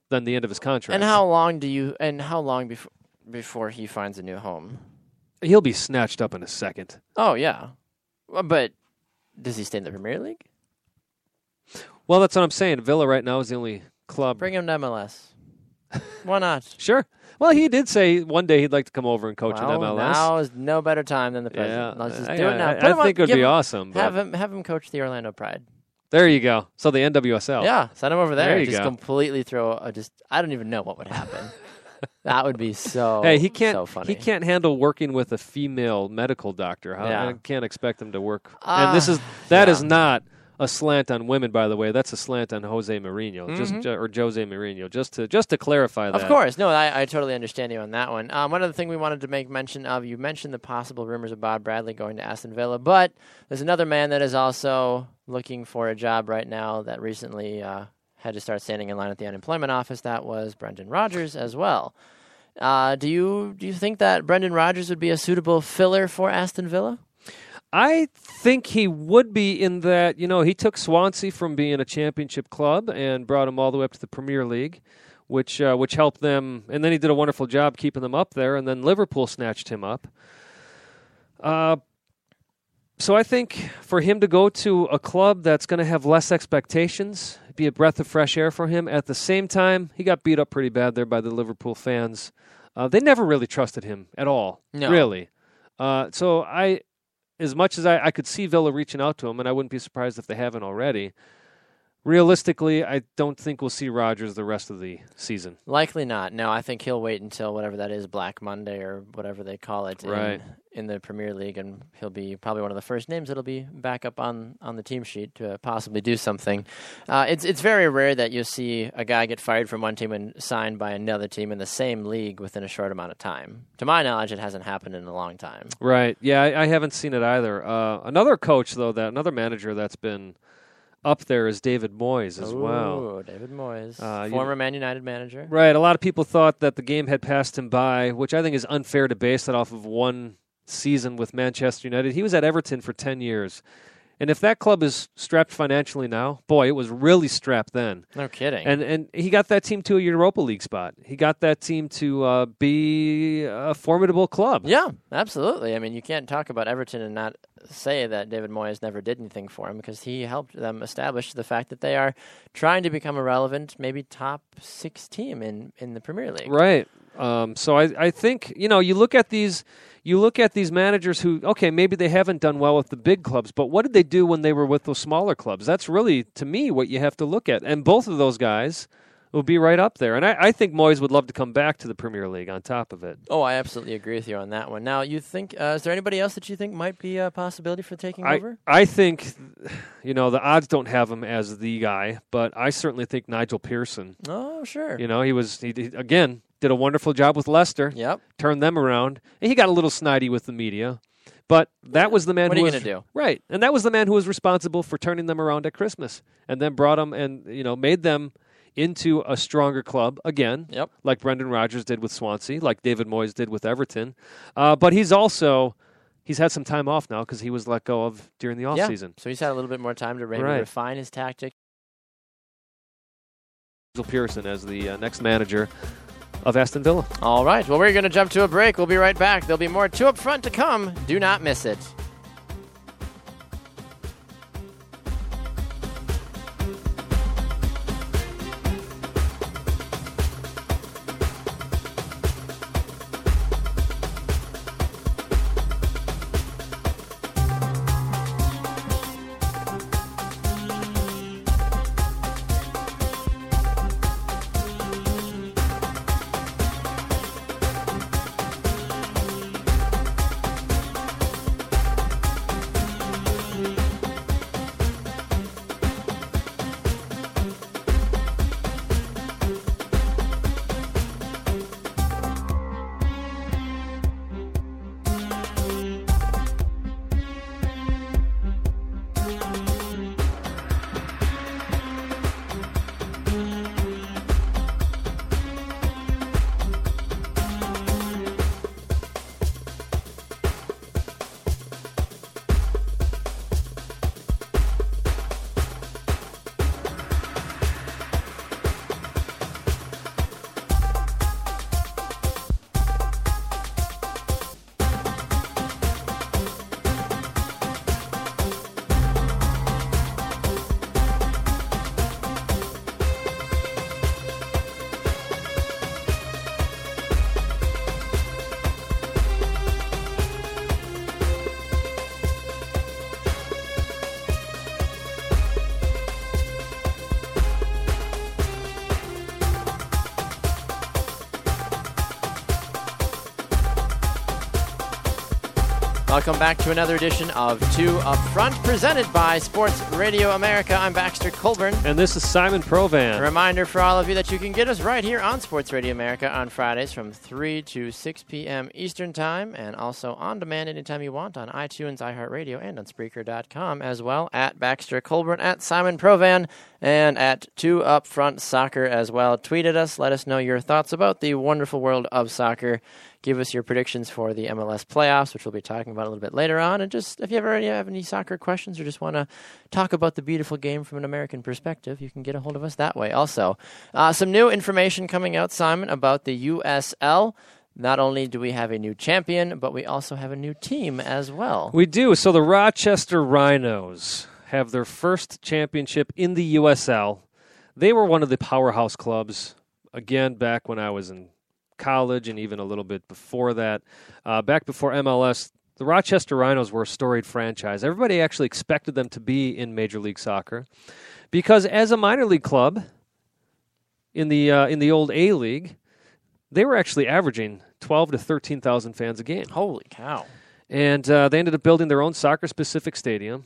than the end of his contract. And how long do you? And how long before before he finds a new home? he'll be snatched up in a second. Oh yeah, but does he stay in the Premier League? Well, that's what I'm saying. Villa right now is the only club. Bring him to MLS. Why not? Sure. Well, he did say one day he'd like to come over and coach well, in MLS. Now is no better time than the yeah, present. Let's just I, do it now. I- I him on- think it would be him- awesome. Have him have him coach the Orlando Pride. there you go. So the NWSL. Yeah, send him over there. There you just go. completely throw. A, just I don't even know what would happen. that would be so. Hey, he can't. So funny. He can't handle working with a female medical doctor. How, Yeah. I can't expect him to work. Ah, and this is that is yeah. not a slant on women, by the way. That's a slant on Jose Mourinho, Mhm. just or Jose Mourinho. Just to just to clarify that. Of course, no, I, I totally understand you on that one. Um, one other thing we wanted to make mention of, you mentioned the possible rumors of Bob Bradley going to Aston Villa, but there's another man that is also looking for a job right now that recently uh, had to start standing in line at the unemployment office. That was Brendan Rodgers as well. Uh, do you do you think that Brendan Rodgers would be a suitable filler for Aston Villa? I think he would be in that, you know, he took Swansea from being a championship club and brought them all the way up to the Premier League, which uh, which helped them. And then he did a wonderful job keeping them up there. And then Liverpool snatched him up. Uh, so I think for him to go to a club that's going to have less expectations, be a breath of fresh air for him. At the same time, he got beat up pretty bad there by the Liverpool fans. Uh, they never really trusted him at all, No. really. Uh, so I, as much as I, I could see Villa reaching out to him, and I wouldn't be surprised if they haven't already. Realistically, I don't think we'll see Rodgers the rest of the season. Likely not. No, I think he'll wait until whatever that is, Black Monday or whatever they call it Right. in, in the Premier League, and he'll be probably one of the first names that'll be back up on, on the team sheet to possibly do something. Uh, it's it's very rare that you'll see a guy get fired from one team and signed by another team in the same league within a short amount of time. To my knowledge, it hasn't happened in a long time. Right. Yeah, I, I haven't seen it either. Uh, another coach, though, that another manager that's been up there is David Moyes as well. Ooh, David Moyes, Uh, you- former Man United manager. Right. A lot of people thought that the game had passed him by, which I think is unfair to base that off of one season with Manchester United. He was at Everton for 10 years. And if that club is strapped financially now, boy, it was really strapped then. No kidding. And and he got that team to a Europa League spot. He got that team to uh, be a formidable club. Yeah, absolutely. I mean, you can't talk about Everton and not say that David Moyes never did anything for him because he helped them establish the fact that they are trying to become a relevant, maybe top six team in, in the Premier League. Right. Um, so I, I think you know you look at these you look at these managers who okay maybe they haven't done well with the big clubs but what did they do when they were with those smaller clubs that's really to me what you have to look at and both of those guys will be right up there and I, I think Moyes would love to come back to the Premier League on top of it Oh, I absolutely agree with you on that one. Now, you think uh, is there anybody else that you think might be a possibility for taking I, over? I think you know the odds don't have him as the guy but I certainly think Nigel Pearson Oh, sure. you know he was he, he- again did a wonderful job with Leicester Yep. turned them around. And he got a little snidey with the media, but that was the man. What who are you was, gonna do? Right, and that was the man who was responsible for turning them around at Christmas, and then brought them and you know made them into a stronger club again. Yep. like Brendan Rodgers did with Swansea, like David Moyes did with Everton. Uh, but he's also he's had some time off now because he was let go of during the off Yeah. season. So he's had a little bit more time to maybe Right. refine his tactic. Nigel Pearson as the uh, next manager of Aston Villa. All right. Well, we're going to jump to a break. We'll be right back. There'll be more two up front to come. Do not miss it. Welcome back to another edition of Two Up Front, presented by Sports Radio America. I'm Baxter Colburn. And this is Simon A Provan. reminder for all of you that you can get us right here on Sports Radio America on Fridays from 3 to 6 p.m. Eastern Time, and also on demand anytime you want on iTunes, iHeartRadio, and on Spreaker.com as well. At Baxter Colburn, at Simon Provan, and at Two Up Front Soccer as well. Tweet at us, let us know your thoughts about the wonderful world of soccer. Give us your predictions for the MLS playoffs, which we'll be talking about a little bit later on. And just if you ever have any soccer questions or just want to talk about the beautiful game from an American perspective, you can get a hold of us that way. Also, uh, some new information coming out, Simon, about the USL. Not only do we have a new champion, but we also have a new team as well. We do. So the Rochester Rhinos have their first championship in the USL. They were one of the powerhouse clubs, again, back when I was in college and even a little bit before that. Uh, back before MLS, the Rochester Rhinos were a storied franchise. Everybody actually expected them to be in Major League Soccer because as a minor league club in the uh, in the old A League, they were actually averaging twelve to thirteen thousand fans a game, Holy cow! and uh, they ended up building their own soccer specific stadium.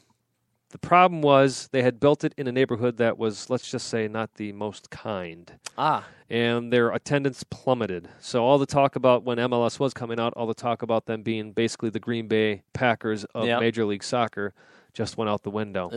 The problem was they had built it in a neighborhood that was, let's just say, not the most kind. Ah, and their attendance plummeted. So all the talk about when MLS was coming out, all the talk about them being basically the Green Bay Packers of Yep. Major League Soccer just went out the window.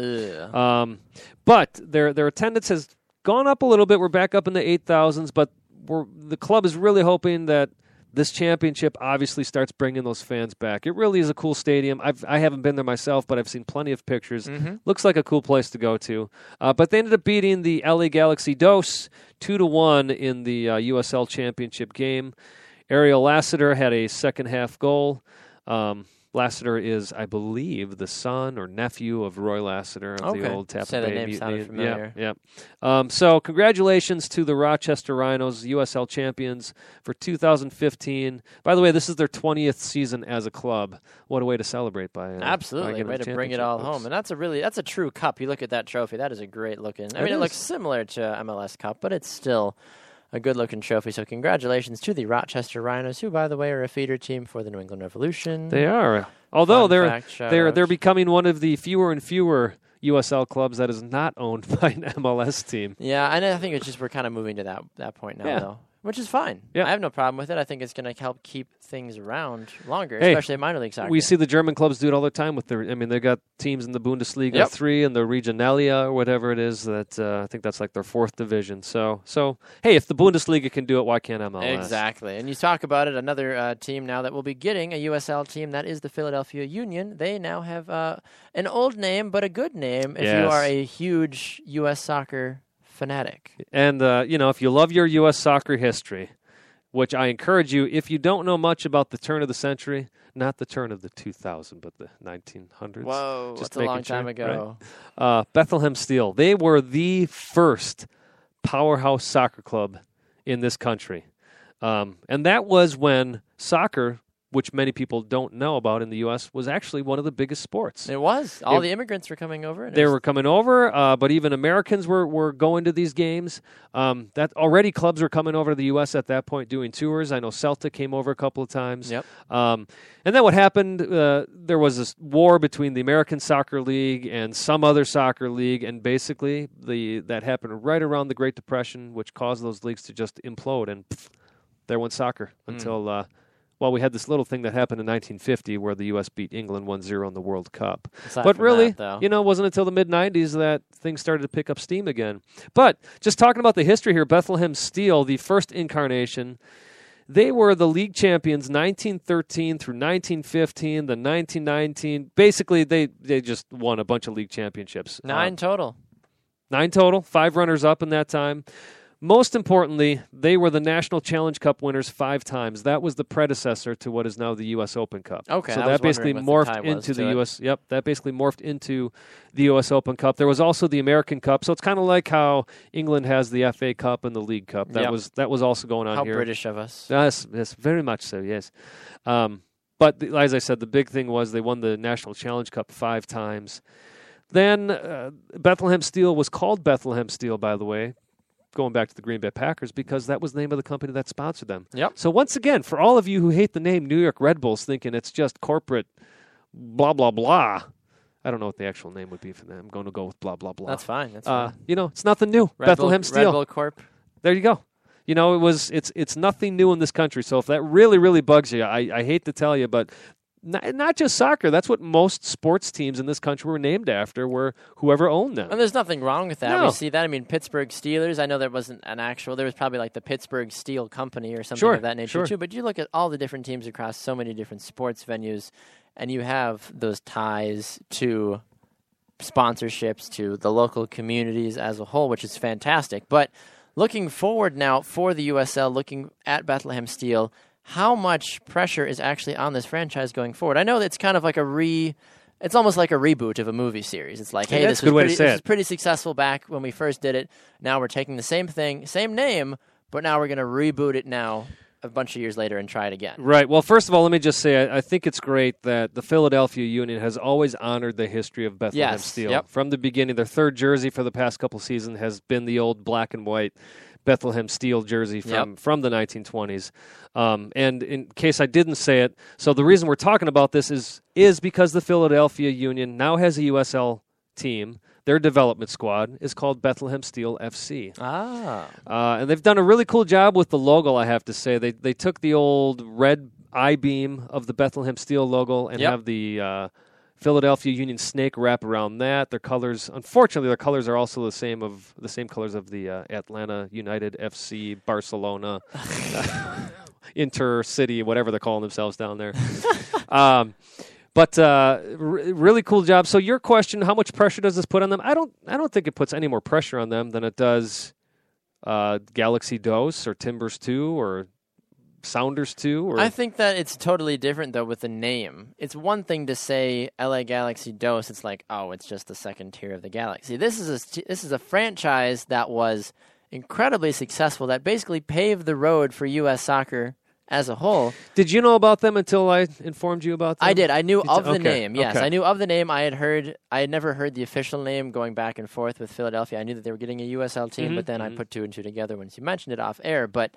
Um, but their their attendance has gone up a little bit. We're back up in the eight thousands, but we're, the club is really hoping that this championship obviously starts bringing those fans back. It really is a cool stadium. I've I haven't been there myself, but I've seen plenty of pictures. Looks like a cool place to go to. Uh, but they ended up beating the LA Galaxy Dos two to one in the uh, USL Championship game. Ariel Lassiter had a second half goal. Um, Lassiter is, I believe, the son or nephew of Roy Lassiter of the old Tampa Say the name Mutiny. sounded familiar. Yeah, yeah. Um, so, congratulations to the Rochester Rhinos, USL champions for 2015. By the way, this is their 20th season as a club. What a way to celebrate by uh, Absolutely, getting way to bring it all home, and that's a really that's a true cup. You look at that trophy; that is a great looking. I It mean, it looks similar to MLS Cup, but it's still a good looking trophy. So, congratulations to the Rochester Rhinos, who, by the way, are a feeder team for the New England Revolution. They are. Although Fun they're fact, they're out. they're becoming one of the fewer and fewer USL clubs that is not owned by an MLS team. Yeah, and I think it's just we're kind of moving to that that point now, Yeah. though, which is fine. Yeah. I have no problem with it. I think it's going to help keep things around longer, Hey, especially in minor league soccer. We see the German clubs do it all the time with their. I mean, they got teams in the Bundesliga Yep. three and the Regionalliga or whatever it is. That uh, I think that's like their fourth division. So, so hey, if the Bundesliga can do it, why can't MLS? Exactly. And you talk about it, another uh, team now that will be getting a USL team, that is the Philadelphia Union. They now have uh, an old name, but a good name if you are a huge U.S. soccer fanatic. And uh, you know, if you love your U.S. soccer history, which I encourage you, if you don't know much about the turn of the century, not the turn of the 2000, but the 1900s. Whoa, Just that's a long making sure, time right? ago. uh, Bethlehem Steel. They were the first powerhouse soccer club in this country. Um, and that was when soccer, which many people don't know about in the U.S., was actually one of the biggest sports. It was. All It- the immigrants were coming over. and They was- were coming over, uh, but even Americans were, were going to these games. Um, that already clubs were coming over to the U.S. at that point doing tours. I know Celtic came over a couple of times. Yep. Um, and then what happened? Uh, there was this war between the American Soccer League and some other soccer league, and basically the that happened right around the Great Depression, which caused those leagues to just implode, and pff, there went soccer until. Uh, well, we had this little thing that happened in 1950 where the U.S. beat England 1-0 in the World Cup. Aside but really, that, you know, it wasn't until the mid 90s that things started to pick up steam again. But just talking about the history here, Bethlehem Steel, the first incarnation, they were the league champions 1913 through 1915, the 1919. Basically, they, they just won a bunch of league championships. Nine Um, total. nine total, five runners up in that time. Most importantly, they were the National Challenge Cup winners five times. That was the predecessor to what is now the U.S. Open Cup. Okay, so that basically what the morphed into to the it. U.S. Yep, that basically morphed into the U.S. Open Cup. There was also the American Cup, so it's kind of like how England has the FA Cup and the League Cup. That Yep. was that was also going on How here. British of us. Yes, yes, very much so. Yes, um, but the, as I said, the big thing was they won the National Challenge Cup five times. Then uh, Bethlehem Steel was called Bethlehem Steel, by the way, going back to the Green Bay Packers because that was the name of the company that sponsored them. Yep. So once again, for all of you who hate the name New York Red Bulls, thinking it's just corporate, blah blah blah. I don't know what the actual name would be for them. I'm going to go with blah blah blah. That's fine. That's Uh, fine. you know, it's nothing new. Red Bethlehem Bull, Steel. Red Bull Corp. There you go. You know, it was it's it's nothing new in this country. So if that really really bugs you, I, I hate to tell you, but not, not just soccer. That's what most sports teams in this country were named after. Were whoever owned them. And there's nothing wrong with that. No. We see that. I mean, Pittsburgh Steelers. I know there wasn't an actual. There was probably like the Pittsburgh Steel Company or something Sure, of that nature sure. too. But you look at all the different teams across so many different sports venues, and you have those ties to sponsorships to the local communities as a whole, which is fantastic. But looking forward now for the USL, looking at Bethlehem Steel, how much pressure is actually on this franchise going forward? I know it's kind of like a re. It's almost like a reboot of a movie series. It's like, Yeah, hey, this was pretty, this was pretty successful back when we first did it. Now we're taking the same thing, same name, but now we're going to reboot it now a bunch of years later and try it again. Right. Well, first of all, let me just say I, I think it's great that the Philadelphia Union has always honored the history of Bethlehem Yes, Steel yep. from the beginning. Their third jersey for the past couple seasons has been the old black and white Bethlehem Steel jersey from Yep. from the 1920s. Um, and in case I didn't say it, so the reason we're talking about this is is because the Philadelphia Union now has a USL team. Their development squad is called Bethlehem Steel FC. Ah. Uh, and they've done a really cool job with the logo, I have to say. They they took the old red I beam of the Bethlehem Steel logo and Yep. have the uh, Philadelphia Union snake wrap around that. Their colors, unfortunately, their colors are also the same of the same colors of the uh, Atlanta United FC, Barcelona, Inter City, whatever they're calling themselves down there. um, but uh, r- really cool job. So your question: How much pressure does this put on them? I don't. I don't think it puts any more pressure on them than it does uh, Galaxy Dose or Timbers Two or Sounders too? Or I think that it's totally different though with the name. It's one thing to say LA Galaxy Dose. It's like, oh, it's just the second tier of the Galaxy. This is a this is a franchise that was incredibly successful. That basically paved the road for U.S. soccer as a whole. did you know about them until I informed you about them? I did. I knew of the okay, name. Yes, okay. I knew of the name. I had heard. I had never heard the official name going back and forth with Philadelphia. I knew that they were getting a USL team, Mhm, but then I mhm. put two and two together once you mentioned it off air. But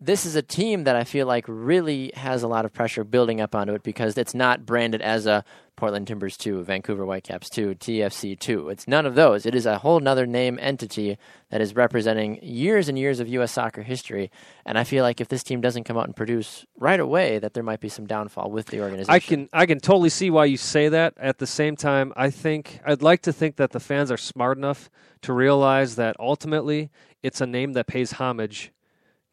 this is a team that I feel like really has a lot of pressure building up onto it because it's not branded as a Portland Timbers 2, Vancouver Whitecaps 2, TFC 2. It's none of those. It is a whole nother name entity that is representing years and years of U.S. soccer history. And I feel like if this team doesn't come out and produce right away, that there might be some downfall with the organization. I can I can totally see why you say that. At the same time, I think I'd like to think that the fans are smart enough to realize that ultimately it's a name that pays homage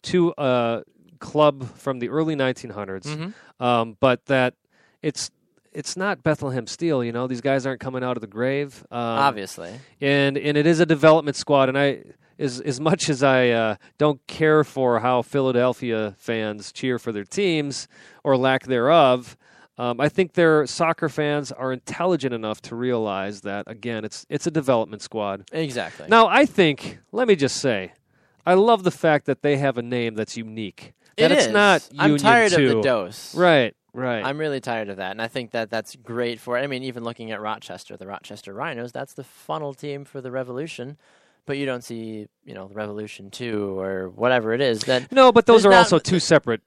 to a club from the early 1900s, Mm-hmm. um, but that it's it's not Bethlehem Steel. You know, these guys aren't coming out of the grave. Um, Obviously. and and it is a development squad. And I, as as much as I uh, don't care for how Philadelphia fans cheer for their teams or lack thereof, um, I think their soccer fans are intelligent enough to realize that again, it's it's a development squad. Exactly. Now, I think let me just say, I love the fact that they have a name that's unique. That It it's is. not I'm Union tired of the dose. Right, right. I'm really tired of that, and I think that that's great for. I mean, even looking at Rochester, the Rochester Rhinos, that's the funnel team for the Revolution, but you don't see, you know, the Revolution Two or whatever it is. That no, but those are not- also two separate,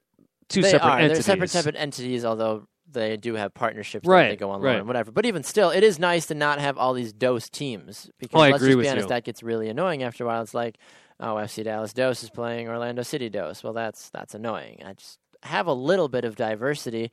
two they separate are. entities. They're separate, separate entities, although they do have partnerships. Right, They go on right. loan and whatever. But even still, it is nice to not have all these dose teams because Oh, I let's agree just with be honest, you. that gets really annoying after a while. It's like, oh, FC Dallas Dose is playing Orlando City Dose. Well, that's that's annoying. I just have a little bit of diversity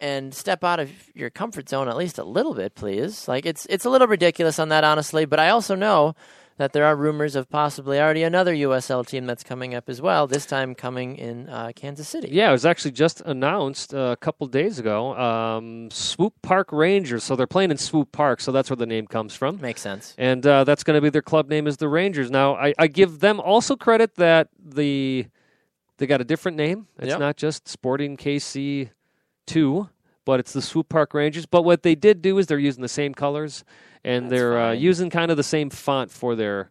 and step out of your comfort zone at least a little bit, please. Like it's it's a little ridiculous on that, honestly. But I also know that there are rumors of possibly already another USL team that's coming up as well. This time coming in uh, Kansas City. Yeah, it was actually just announced uh, a couple days ago. Um, Swope Park Rangers. So they're playing in Swope Park, so that's where the name comes from. makes sense. And uh, that's going to be their club name is the Rangers. Now, I, I give them also credit that the they got a different name. It's Yep. not just Sporting KC two, but it's the Swope Park Rangers. But what they did do is they're using the same colors and That's they're uh, fine. using kind of the same font for their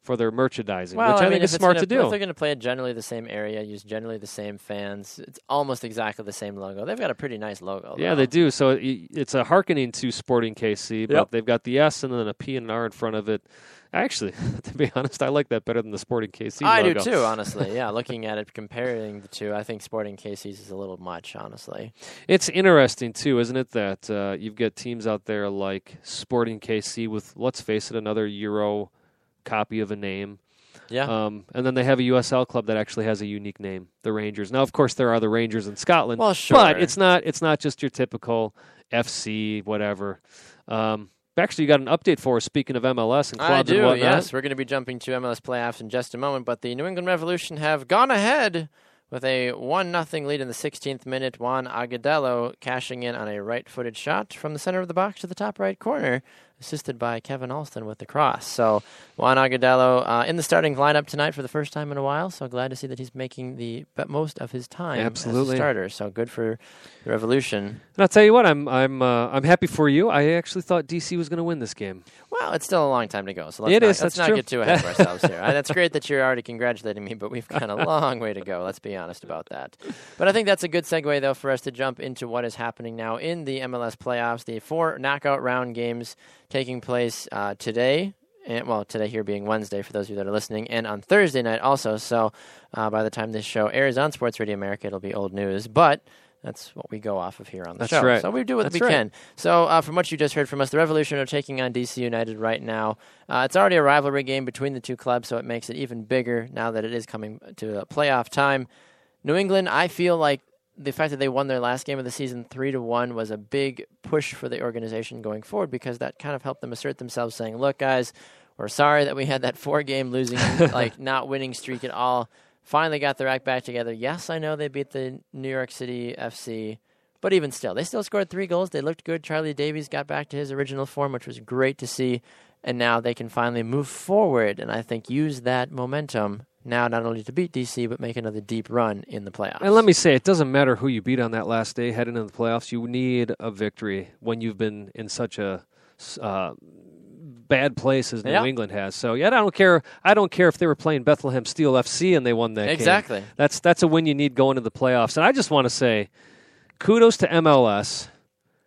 for their merchandising, Well, which I, mean, think if is it's smart gonna, to If do. they're going to play at generally the same area, use generally the same fans, it's almost exactly the same logo. They've got a pretty nice logo. Yeah, they do. So it, it's a hearkening to Sporting KC, but Yep. they've got the S and then a P and an R in front of it. Actually, to be honest, I like that better than the Sporting KC I logo. do too, honestly. Yeah, looking at it, comparing the two, I think Sporting KC's is a little much, honestly. It's interesting too, isn't it, that uh, you've got teams out there like Sporting KC with, let's face it, another Euro copy of a name. Yeah, Um, and then they have a USL club that actually has a unique name, the Rangers. Now, of course, there are the Rangers in Scotland, Well, sure. but it's not it's not just your typical FC whatever. Um, actually, you got an update for us. Speaking of MLS and clubs I and whatnot. Yes, we're going to be jumping to MLS playoffs in just a moment, but the New England Revolution have gone ahead with a one nothing lead in the 16th minute. Juan Agudelo cashing in on a right-footed shot from the center of the box to the top right corner. Assisted by Kevin Alston with the cross. So Juan Agudelo uh, in the starting lineup tonight for the first time in a while. So glad to see that he's making the most of his time Absolutely. as a starter. So good for the Revolution. And I'll tell you what, I'm I'm uh, I'm happy for you. I actually thought DC was going to win this game. Well, it's still a long time to go, so let's It not, is, let's not get too ahead of ourselves here. Uh, That's great that you're already congratulating me, but we've got a long way to go. Let's be honest about that. But I think that's a good segue, though, for us to jump into what is happening now in the MLS playoffs. The four knockout round games taking place uh, today. And, well, today here being Wednesday for those of you that are listening, and on Thursday night also. So uh, by the time this show airs on Sports Radio America, it'll be old news. But that's what we go off of here on the That's show. right. So we do what That's we right. can. So, uh, from what you just heard from us, the Revolution are taking on DC United right now. Uh, it's already a rivalry game between the two clubs, so it makes it even bigger now that it is coming to a playoff time. New England, I feel like the fact that they won their last game of the season three to one was a big push for the organization going forward because that kind of helped them assert themselves, saying, "Look, guys, we're sorry that we had that four game losing, like not winning streak at all. Finally got their act back together. Yes, I know they beat the New York City FC." But even still, they still scored three goals. They looked good. Charlie Davies got back to his original form, which was great to see. And now they can finally move forward and I think use that momentum now not only to beat DC, but make another deep run in the playoffs. And let me say, it doesn't matter who you beat on that last day heading into the playoffs. You need a victory when you've been in such a uh, bad place as New Yeah. England has. So yeah, I don't care. I don't care if they were playing Bethlehem Steel FC and they won that game. Exactly. That's that's a win you need going to the playoffs. And I just want to say, kudos to MLS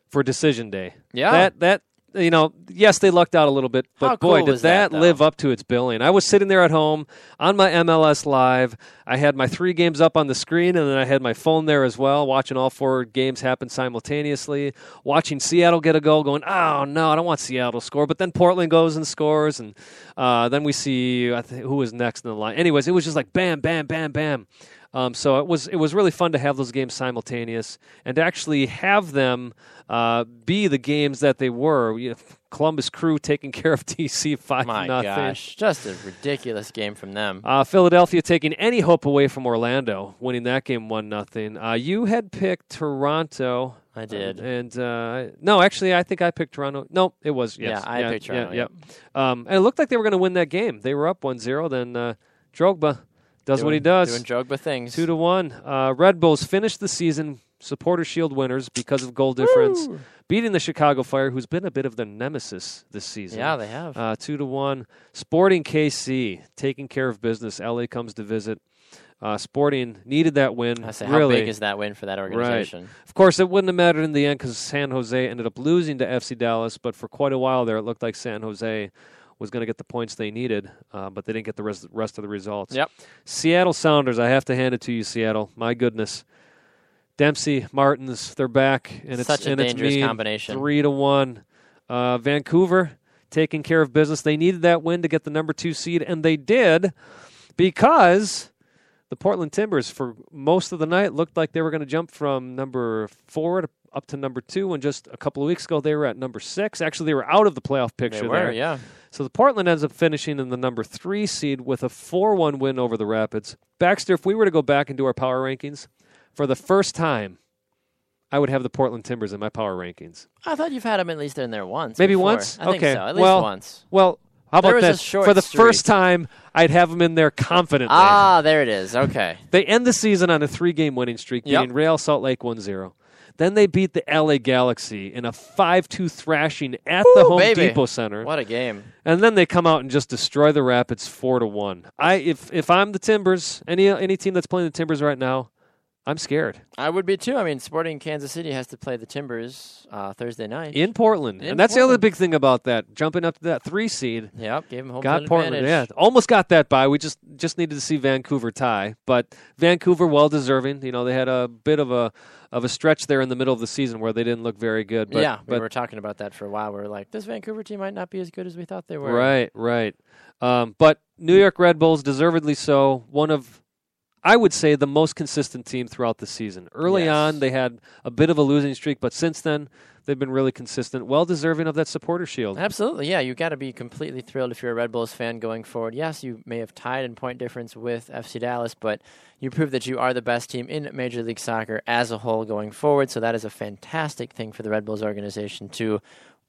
for decision day. Yeah. That that you know, yes, they lucked out a little bit, but How boy, cool did was that, live up to its billing. I was sitting there at home on my MLS Live. I had my three games up on the screen, and then I had my phone there as well, watching all four games happen simultaneously. Watching Seattle get a goal, going, "Oh no, I don't want Seattle to score." But then Portland goes and scores, and uh, then we see I think, who was next in the line. Anyways, it was just like bam, bam, bam, bam. Um, so it was it was really fun to have those games simultaneous and to actually have them uh, be the games that they were. You know, Columbus Crew taking care of DC five My nothing. gosh, just a ridiculous game from them. Uh, Philadelphia taking any hope away from Orlando, winning that game one nothing. Uh, you had picked Toronto. I did. and uh, no, actually, I think I picked Toronto. No, it was yes. Yeah, I picked Toronto, Yeah, yeah. Um, and it looked like they were going to win that game. They were up 1-0. Then uh, Drogba does what he does. Doing Drogba things. Two to one. Uh, Red Bulls finished the season Supporter Shield winners because of goal difference, beating the Chicago Fire, who's been a bit of the nemesis this season. Yeah, they have. Uh, two to one. Sporting KC taking care of business. LA comes to visit. Uh, Sporting needed that win. I say, how really. big is that win for that organization? Right. Of course, it wouldn't have mattered in the end because San Jose ended up losing to FC Dallas. But for quite a while there, it looked like San Jose was going to get the points they needed, uh, but they didn't get the rest, rest of the results. Yep. Seattle Sounders, I have to hand it to you, Seattle. My goodness. Dempsey, Martins, they're back, and it's Such a and it's dangerous mean. combination. Three to one. Uh, Vancouver taking care of business. They needed that win to get the number two seed, and they did because the Portland Timbers, for most of the night, looked like they were going to jump from number four to, up to number two. And just a couple of weeks ago, they were at number six. Actually, they were out of the playoff picture They were, there. yeah. So the Portland ends up finishing in the number three seed with a 4 1 win over the Rapids. Baxter, if we were to go back and do our power rankings, for the first time, I would have the Portland Timbers in my power rankings. I thought you've had them at least in there once. Maybe before. once? I think Okay. so. At least Well, once. Well, how about was a that? short For the first time, I'd have them in there confidently. Ah, there it is. Okay. They end the season on a three game winning streak, Yep. beating Real Salt Lake 1 0. Then they beat the LA Galaxy in a 5 2 thrashing at the Home baby. Depot Center. What a game. And then they come out and just destroy the Rapids four to one. I if if I'm the Timbers, any any team that's playing the Timbers right now, I'm scared. I would be too. I mean, Sporting Kansas City has to play the Timbers uh, Thursday night. In Portland. In and that's the other big thing about that. Jumping up to that three seed. Yep, gave them home Got Portland, advantage. yeah. Almost got that by. We just just needed to see Vancouver tie. But Vancouver well deserving. You know, they had a bit of a of a stretch there in the middle of the season where they didn't look very good. But, yeah, but, we were talking about that for a while. We were like, this Vancouver team might not be as good as we thought they were. Right, right. Um, but New York Red Bulls, deservedly so, one of, I would say, the most consistent team throughout the season. Early Yes. on, they had a bit of a losing streak, but since then, they've been really consistent, well deserving of that supporter shield. Absolutely, yeah. You've got to be completely thrilled if you're a Red Bulls fan going forward. Yes, you may have tied in point difference with FC Dallas, but you prove that you are the best team in Major League Soccer as a whole going forward. So that is a fantastic thing for the Red Bulls organization to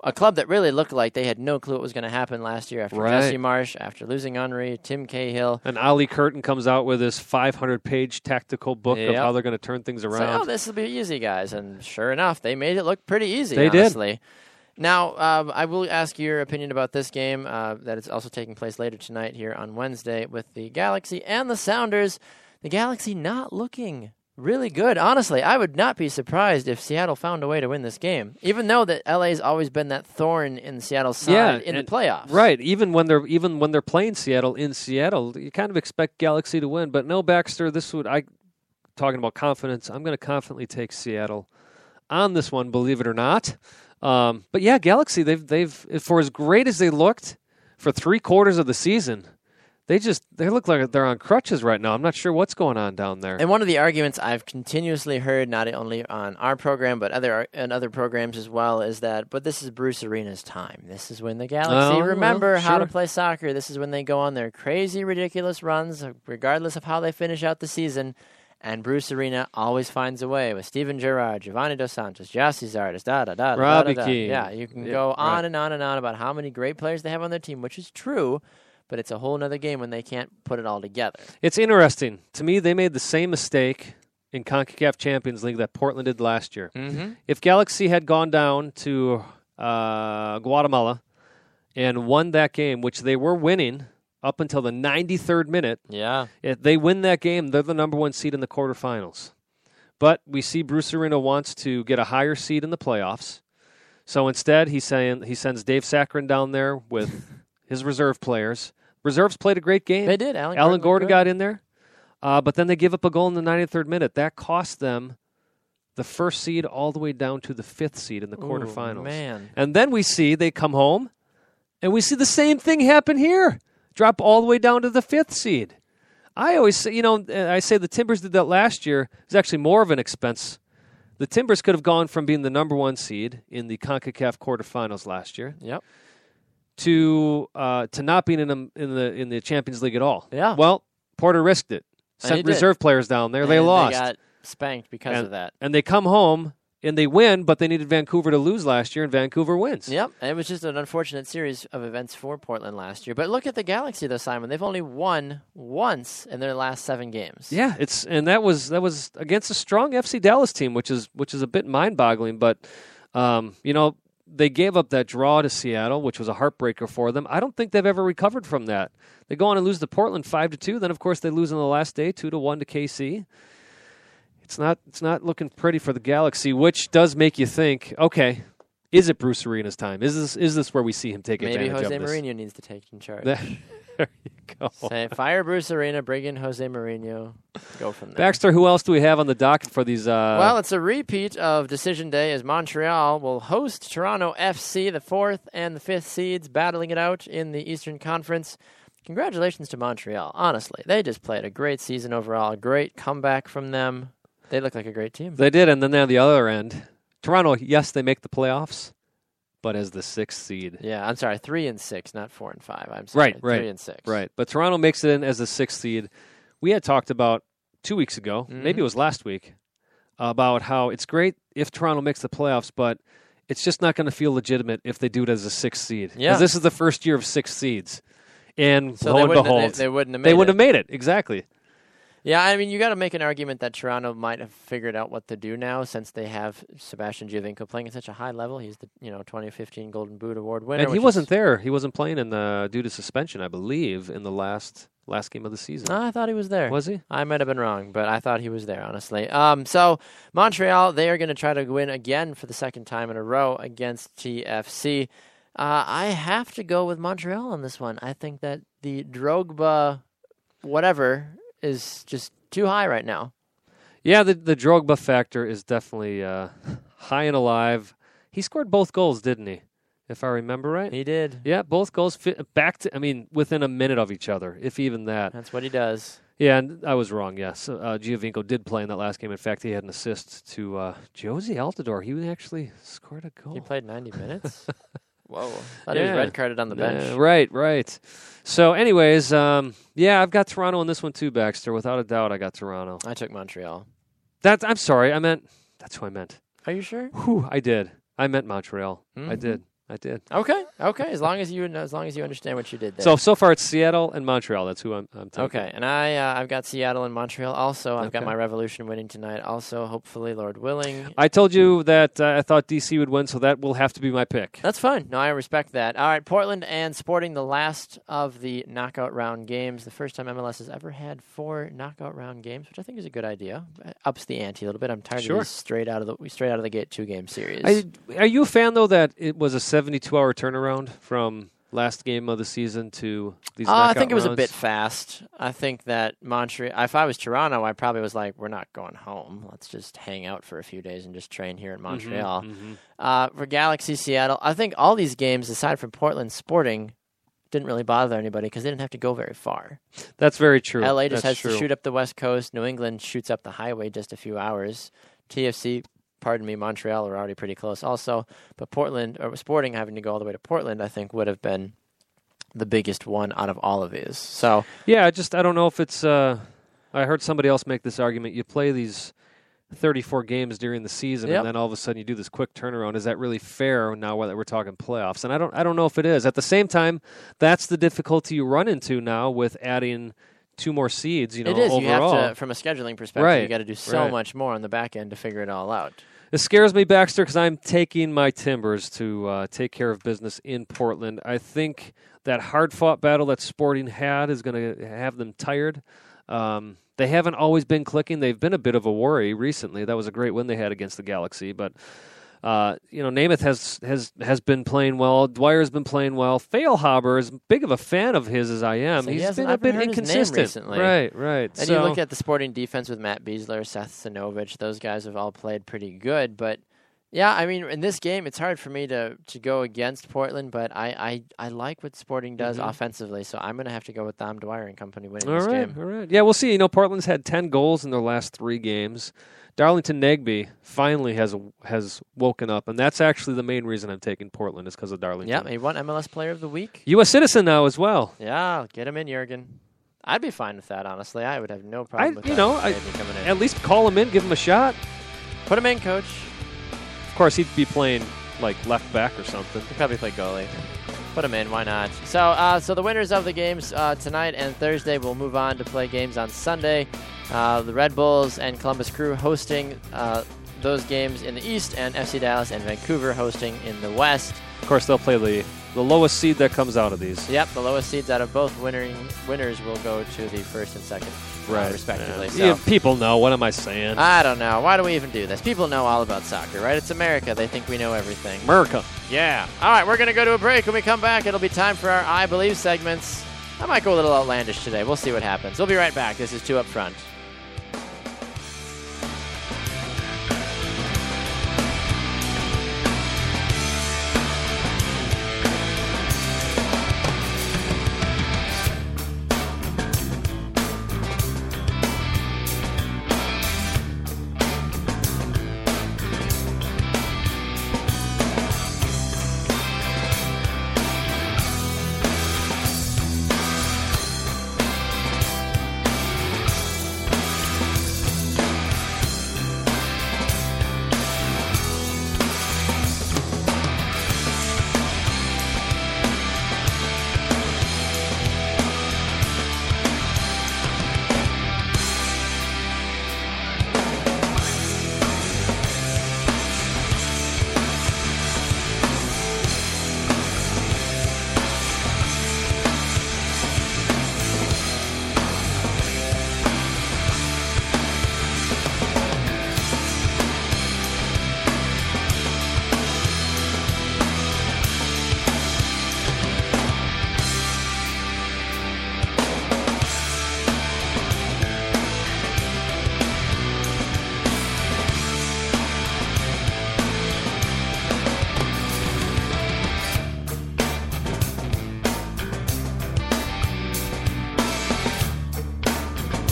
a club that really looked like they had no clue what was going to happen last year after Right. Jesse Marsch, after losing Henry, Tim Cahill. And Ali Curtis comes out with his 500 page tactical book of how they're going to turn things around. oh, this will be easy, guys. And sure enough, they made it look pretty easy, They did. Now, um, I will ask your opinion about this game uh, that is also taking place later tonight here on Wednesday with the Galaxy and the Sounders. The Galaxy not looking really good. Honestly, I would not be surprised if Seattle found a way to win this game, even though that LA's always been that thorn in Seattle's side Yeah, in the playoffs. Right, even when they're even when they're playing Seattle in Seattle, you kind of expect Galaxy to win. But no, Baxter, this would I talking about confidence. I'm going to confidently take Seattle on this one, believe it or not. Um, but yeah, Galaxy they've they've for as great as they looked for three quarters of the season, they just they look like they're on crutches right now. I'm not sure what's going on down there. And one of the arguments I've continuously heard, not only on our program but other and other programs as well, is that but this is Bruce Arena's time. This is when the Galaxy Oh, well, remember how to play soccer. This is when they go on their crazy, ridiculous runs, regardless of how they finish out the season. And Bruce Arena always finds a way with Steven Gerrard, Giovanni Dos Santos, Gyasi Zardes, da da da da, Robbie da, da. Keane. Yeah, you can Yeah, go on right. and on and on about how many great players they have on their team, which is true. But it's a whole nother game when they can't put it all together. It's interesting to me. They made the same mistake in Concacaf Champions League that Portland did last year. Mm-hmm. If Galaxy had gone down to uh, Guatemala and won that game, which they were winning up until the 93rd minute, Yeah. if they win that game, they're the number one seed in the quarterfinals. But we see Bruce Arena wants to get a higher seed in the playoffs. So instead, he's saying he sends Dave Sarachan down there with his reserve players. Reserves played a great game. They did. Alan, Alan looked Gordon got in there, uh, but then they give up a goal in the 93rd minute. That cost them the first seed all the way down to the fifth seed in the Ooh, quarterfinals. Man. And then we see they come home, and we see the same thing happen here. Drop all the way down to the fifth seed. I always say, you know, uh, I say the Timbers did that last year. It was actually more of an expense. The Timbers could have gone from being the number one seed in the CONCACAF quarterfinals last year Yep. To uh, to not being in, them in the in the Champions League at all. Yeah. Well, Porter risked it. And Sent did. reserve players down there. they lost. They got spanked because and, of that. and they come home and they win, but they needed Vancouver to lose last year, and Vancouver wins. Yep. And it was just an unfortunate series of events for Portland last year. But look at the Galaxy, though, Simon. They've only won once in their last seven games. Yeah, it's and that was that was against a strong FC Dallas team, which is which is a bit mind-boggling. But um, you know, they gave up that draw to Seattle, which was a heartbreaker for them. I don't think they've ever recovered from that. They go on and lose to Portland five to two. Then, of course, they lose on the last day two to one to KC. It's not it's not looking pretty for the Galaxy, which does make you think. Okay, is it Bruce Arena's time? Is this is this where we see him take Maybe advantage Jose of this? Mourinho needs to take in charge. there you go. Say, fire Bruce Arena, bring in Jose Mourinho, go from there. Baxter, who else do we have on the docket for these? Uh, well, it's a repeat of decision day as Montreal will host Toronto FC, the fourth and the fifth seeds, battling it out in the Eastern Conference. Congratulations to Montreal. Honestly, they just played a great season overall. A great comeback from them. They look like a great team. They did, and then they're on the other end, Toronto. Yes, they make the playoffs, but as the sixth seed, Yeah, I'm sorry, three and six, not four and five. I'm sorry, Right, right, three and six. right? But Toronto makes it in as the sixth seed. We had talked about two weeks ago, Mm-hmm. maybe it was last week, about how it's great if Toronto makes the playoffs, but it's just not going to feel legitimate if they do it as a sixth seed. Yeah. this is the first year of six seeds, and So lo they and wouldn't, behold, they, they wouldn't have made they would it. have made it exactly. Yeah, I mean, you got to make an argument that Toronto might have figured out what to do now since they have Sebastian Giovinco playing at such a high level. He's the you know 2015 Golden Boot Award winner. And he wasn't is- there. He wasn't playing in the due to suspension, I believe, in the last last game of the season. I thought he was there. Was he? I might have been wrong, but I thought he was there, honestly. Um, so Montreal, they are going to try to win again for the second time in a row against TFC. Uh, I have to go with Montreal on this one. I think that the Drogba, whatever, is just too high right now. Yeah, the the Drogba factor is definitely uh, high and alive. He scored both goals, didn't he? If I remember right. He did. yeah, both goals fit back to. I mean, within a minute of each other, if even that. That's what he does. Yeah, and I was wrong. Yes, uh, Giovinco did play in that last game. In fact, he had an assist to uh, Jozy Altidore. He actually scored a goal. He played 90 minutes. Whoa! Thought he Yeah. was red carded on the bench. Yeah, right, right. So, anyways, um, yeah, I've got Toronto in this one too, Baxter. Without a doubt, I got Toronto. I took Montreal. That's. I'm sorry. I meant. That's who I meant. Are you sure? Whew, I did. I meant Montreal. I Mhm. did. I did. Okay, okay. As long as you as long as you understand what you did there. So so far it's Seattle and Montreal. That's who I'm. I'm taking. Okay, and I uh, I've got Seattle and Montreal. Also, I've got my Revolution winning tonight. Also, hopefully, Lord willing. I told you that uh, I thought DC would win, so that will have to be my pick. That's fine. No, I respect that. All right, Portland and Sporting, the last of the knockout round games. The first time MLS has ever had four knockout round games, which I think is a good idea. Uh, Ups the ante a little bit. I'm tired Sure. of these straight out of the straight out of the gate two game series. I, are you a fan though that it was a 72 hour turnaround from last game of the season to these? Uh, I think it was a bit fast. I think that Montreal. If I was Toronto, I probably was like, "We're not going home. Let's just hang out for a few days and just train here in Mm-hmm, Montreal." Uh, for Galaxy Seattle, I think all these games, aside from Portland Sporting, didn't really bother anybody because they didn't have to go very far. That's very true. LA just That's has true. to shoot up the West Coast. New England shoots up the highway just a few hours. TFC, pardon me, Montreal are already pretty close also. But Portland, or Sporting having to go all the way to Portland, I think would have been the biggest one out of all of these. So Yeah, I just I don't know if it's. Uh, I heard somebody else make this argument. You play these 34 games during the season, Yep. and then all of a sudden you do this quick turnaround. Is that really fair now that we're talking playoffs? And I don't I don't know if it is. At the same time, that's the difficulty you run into now with adding two more seeds. You know, it is. overall. You have to, from a scheduling perspective, you Right, got to do so right. much more on the back end to figure it all out. It scares me, Baxter, because I'm taking my Timbers to uh, take care of business in Portland. I think that hard fought battle that Sporting had is going to have them tired. Um, they haven't always been clicking. They've been a bit of a worry recently. That was a great win they had against the Galaxy, but. Uh, you know, Nemeth has has has been playing well. Dwyer's been playing well. Feilhaber, as big of a fan of his as I am, So he he's been a bit inconsistent. recently. Right, right. And so, you look at the Sporting defense with Matt Besler, Seth Sinovic; those guys have all played pretty good. But yeah, I mean, in this game, it's hard for me to to go against Portland. But I I, I like what Sporting does Mhm. offensively, so I'm going to have to go with Dom Dwyer and company winning All this right, game. all right. Yeah, we'll see. You know, Portland's had ten goals in their last three games. Darlington Nagbe finally has has woken up, and that's actually the main reason I'm taking Portland is because of Darlington. Yeah, he won MLS Player of the Week. U.S. citizen now as well. Yeah, get him in, Jurgen. I'd be fine with that, honestly. I would have no I, problem with you know, I, at least call him in, give him a shot. Put him in, coach. Of course, he'd be playing like left back or something. He'd probably play goalie. Put him in. Why not? So, uh, so the winners of the games uh, tonight and Thursday will move on to play games on Sunday. Uh, the Red Bulls and Columbus Crew hosting uh, those games in the East, and FC Dallas and Vancouver hosting in the West. Of course, they'll play the the lowest seed that comes out of these. Yep, the lowest seeds out of both winning winners will go to the first and second, uh, respectively. Yeah. So. Yeah, people know. What am I saying? I don't know. Why do we even do this? People know all about soccer, right? It's America. They think we know everything. America. Yeah. All right, we're going to go to a break. When we come back, it'll be time for our I Believe segments. I might go a little outlandish today. We'll see what happens. We'll be right back. This is Two Up Front.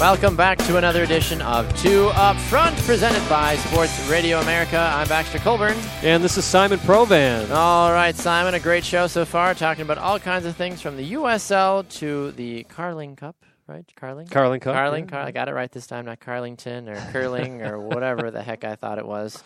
Welcome back to another edition of Two Up Front, presented by Sports Radio America. I'm Baxter Colburn. And this is Simon Provan. All right, Simon, a great show so far, talking about all kinds of things from the USL to the Carling Cup, right? Carling? Carling Cup, Carling. yeah. Car- I got it right this time, not Carlington or curling or whatever the heck I thought it was.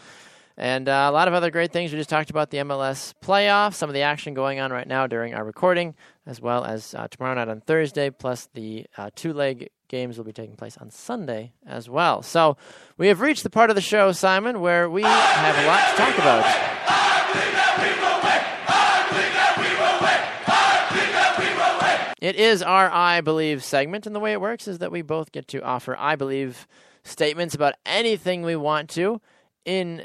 And uh, a lot of other great things. We just talked about the MLS playoffs, some of the action going on right now during our recording, as well as uh, tomorrow night on Thursday, plus the uh, two leg games will be taking place on Sunday as well. So we have reached the part of the show, Simon, where we have a lot to talk about. It is our I Believe segment, and the way it works is that we both get to offer I Believe statements about anything we want to in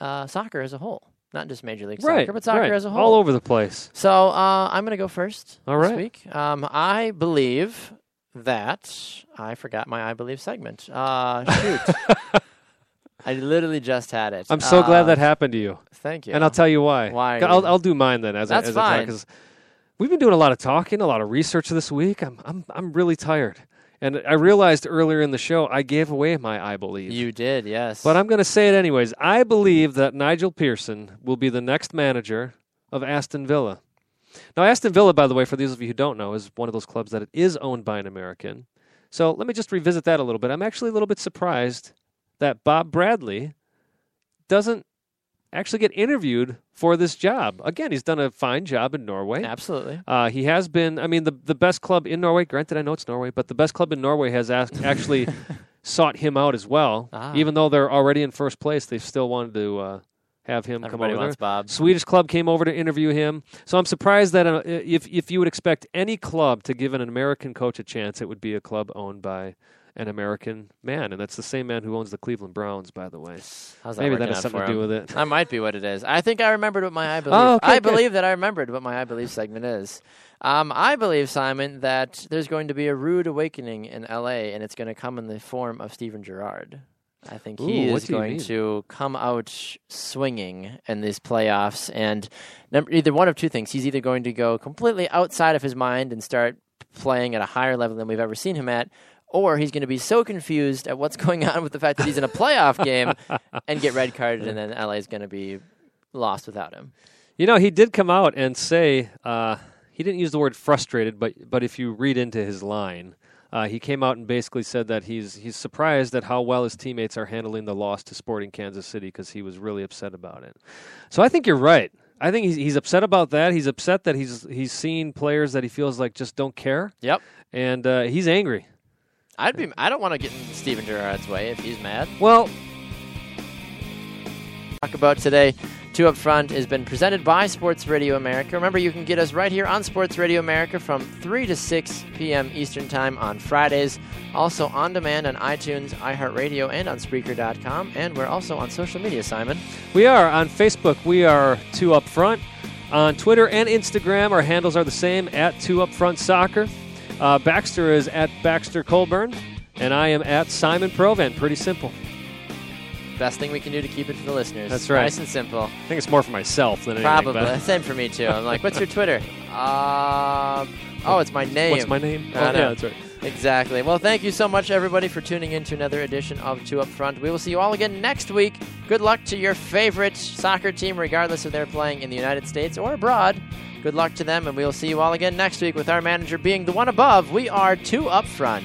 uh, soccer as a whole. Not just Major League right, Soccer, but soccer right. as a whole. all over the place. So uh, I'm going to go first All this right. week. Um, I believe that I forgot my I Believe segment. Uh, shoot. I literally just had it. I'm so glad Uh, that happened to you, Thank you. and I'll tell you why. Why? I'll, I'll do mine then as That's I, as I fine. because we've been doing a lot of talking, a lot of research this week. I'm I'm I'm really tired, and I realized earlier in the show I gave away my I believe. You did, yes. But I'm going to say it anyways. I believe that Nigel Pearson will be the next manager of Aston Villa. Now, Aston Villa, by the way, for those of you who don't know, is one of those clubs that it is owned by an American. So let me just revisit that a little bit. I'm actually a little bit surprised that Bob Bradley doesn't actually get interviewed for this job. Again, he's done a fine job in Norway. Absolutely. Uh, he has been, I mean, the, the best club in Norway, granted, I know it's Norway, but the best club in Norway has asked, actually sought him out as well. Ah. Even though they're already in first place, they still wanted to uh, have him Everybody come over. Bob. Swedish club came over to interview him. So I'm surprised that uh, if, if you would expect any club to give an American coach a chance, it would be a club owned by an American man. And that's the same man who owns the Cleveland Browns, by the way. How's that Maybe that has something to do with it. That might be what it is. I think I remembered what my I believe. Oh, okay, I good. believe that I remembered what my I believe segment is. Um, I believe Simon that there's going to be a rude awakening in L.A. and it's going to come in the form of Steven Gerrard. I think he Ooh, is going to come out swinging in these playoffs, and number, either one of two things: he's either going to go completely outside of his mind and start playing at a higher level than we've ever seen him at, or he's going to be so confused at what's going on with the fact that he's in a playoff game and get red carded, and then LA is going to be lost without him. You know, he did come out and say uh, he didn't use the word frustrated, but but if you read into his line, uh, he came out and basically said that he's he's surprised at how well his teammates are handling the loss to Sporting Kansas City because he was really upset about it. So I think you're right. I think he's he's upset about that. He's upset that he's he's seen players that he feels like just don't care, Yep. and uh, he's angry. I'd be. I don't want to get in Steven Gerrard's way if he's mad. Well, Talk about today. Two Up Front has been presented by Sports Radio America. Remember, you can get us right here on Sports Radio America from 3 to 6 p.m. Eastern Time on Fridays. Also on demand on iTunes, iHeartRadio, and on Spreaker.com. And we're also on social media, Simon. We are on Facebook. We are two up front. On Twitter and Instagram, our handles are the same at two up front soccer. Uh, Baxter is at Baxter Colburn, and I am at Simon Provan. Pretty simple. Best thing we can do to keep it for the listeners. That's right. Nice and simple. I think it's more for myself than anything. Probably. but- Same for me, too. I'm like, what's your Twitter? Uh, oh, it's my name. What's my name? Oh, yeah, that's right. Exactly. Well, thank you so much, everybody, for tuning in to another edition of Two Up Front. We will see you all again next week. Good luck to your favorite soccer team, regardless of they're playing in the United States or abroad. Good luck to them, and we will see you all again next week with our manager being the one above. We are Two Up Front.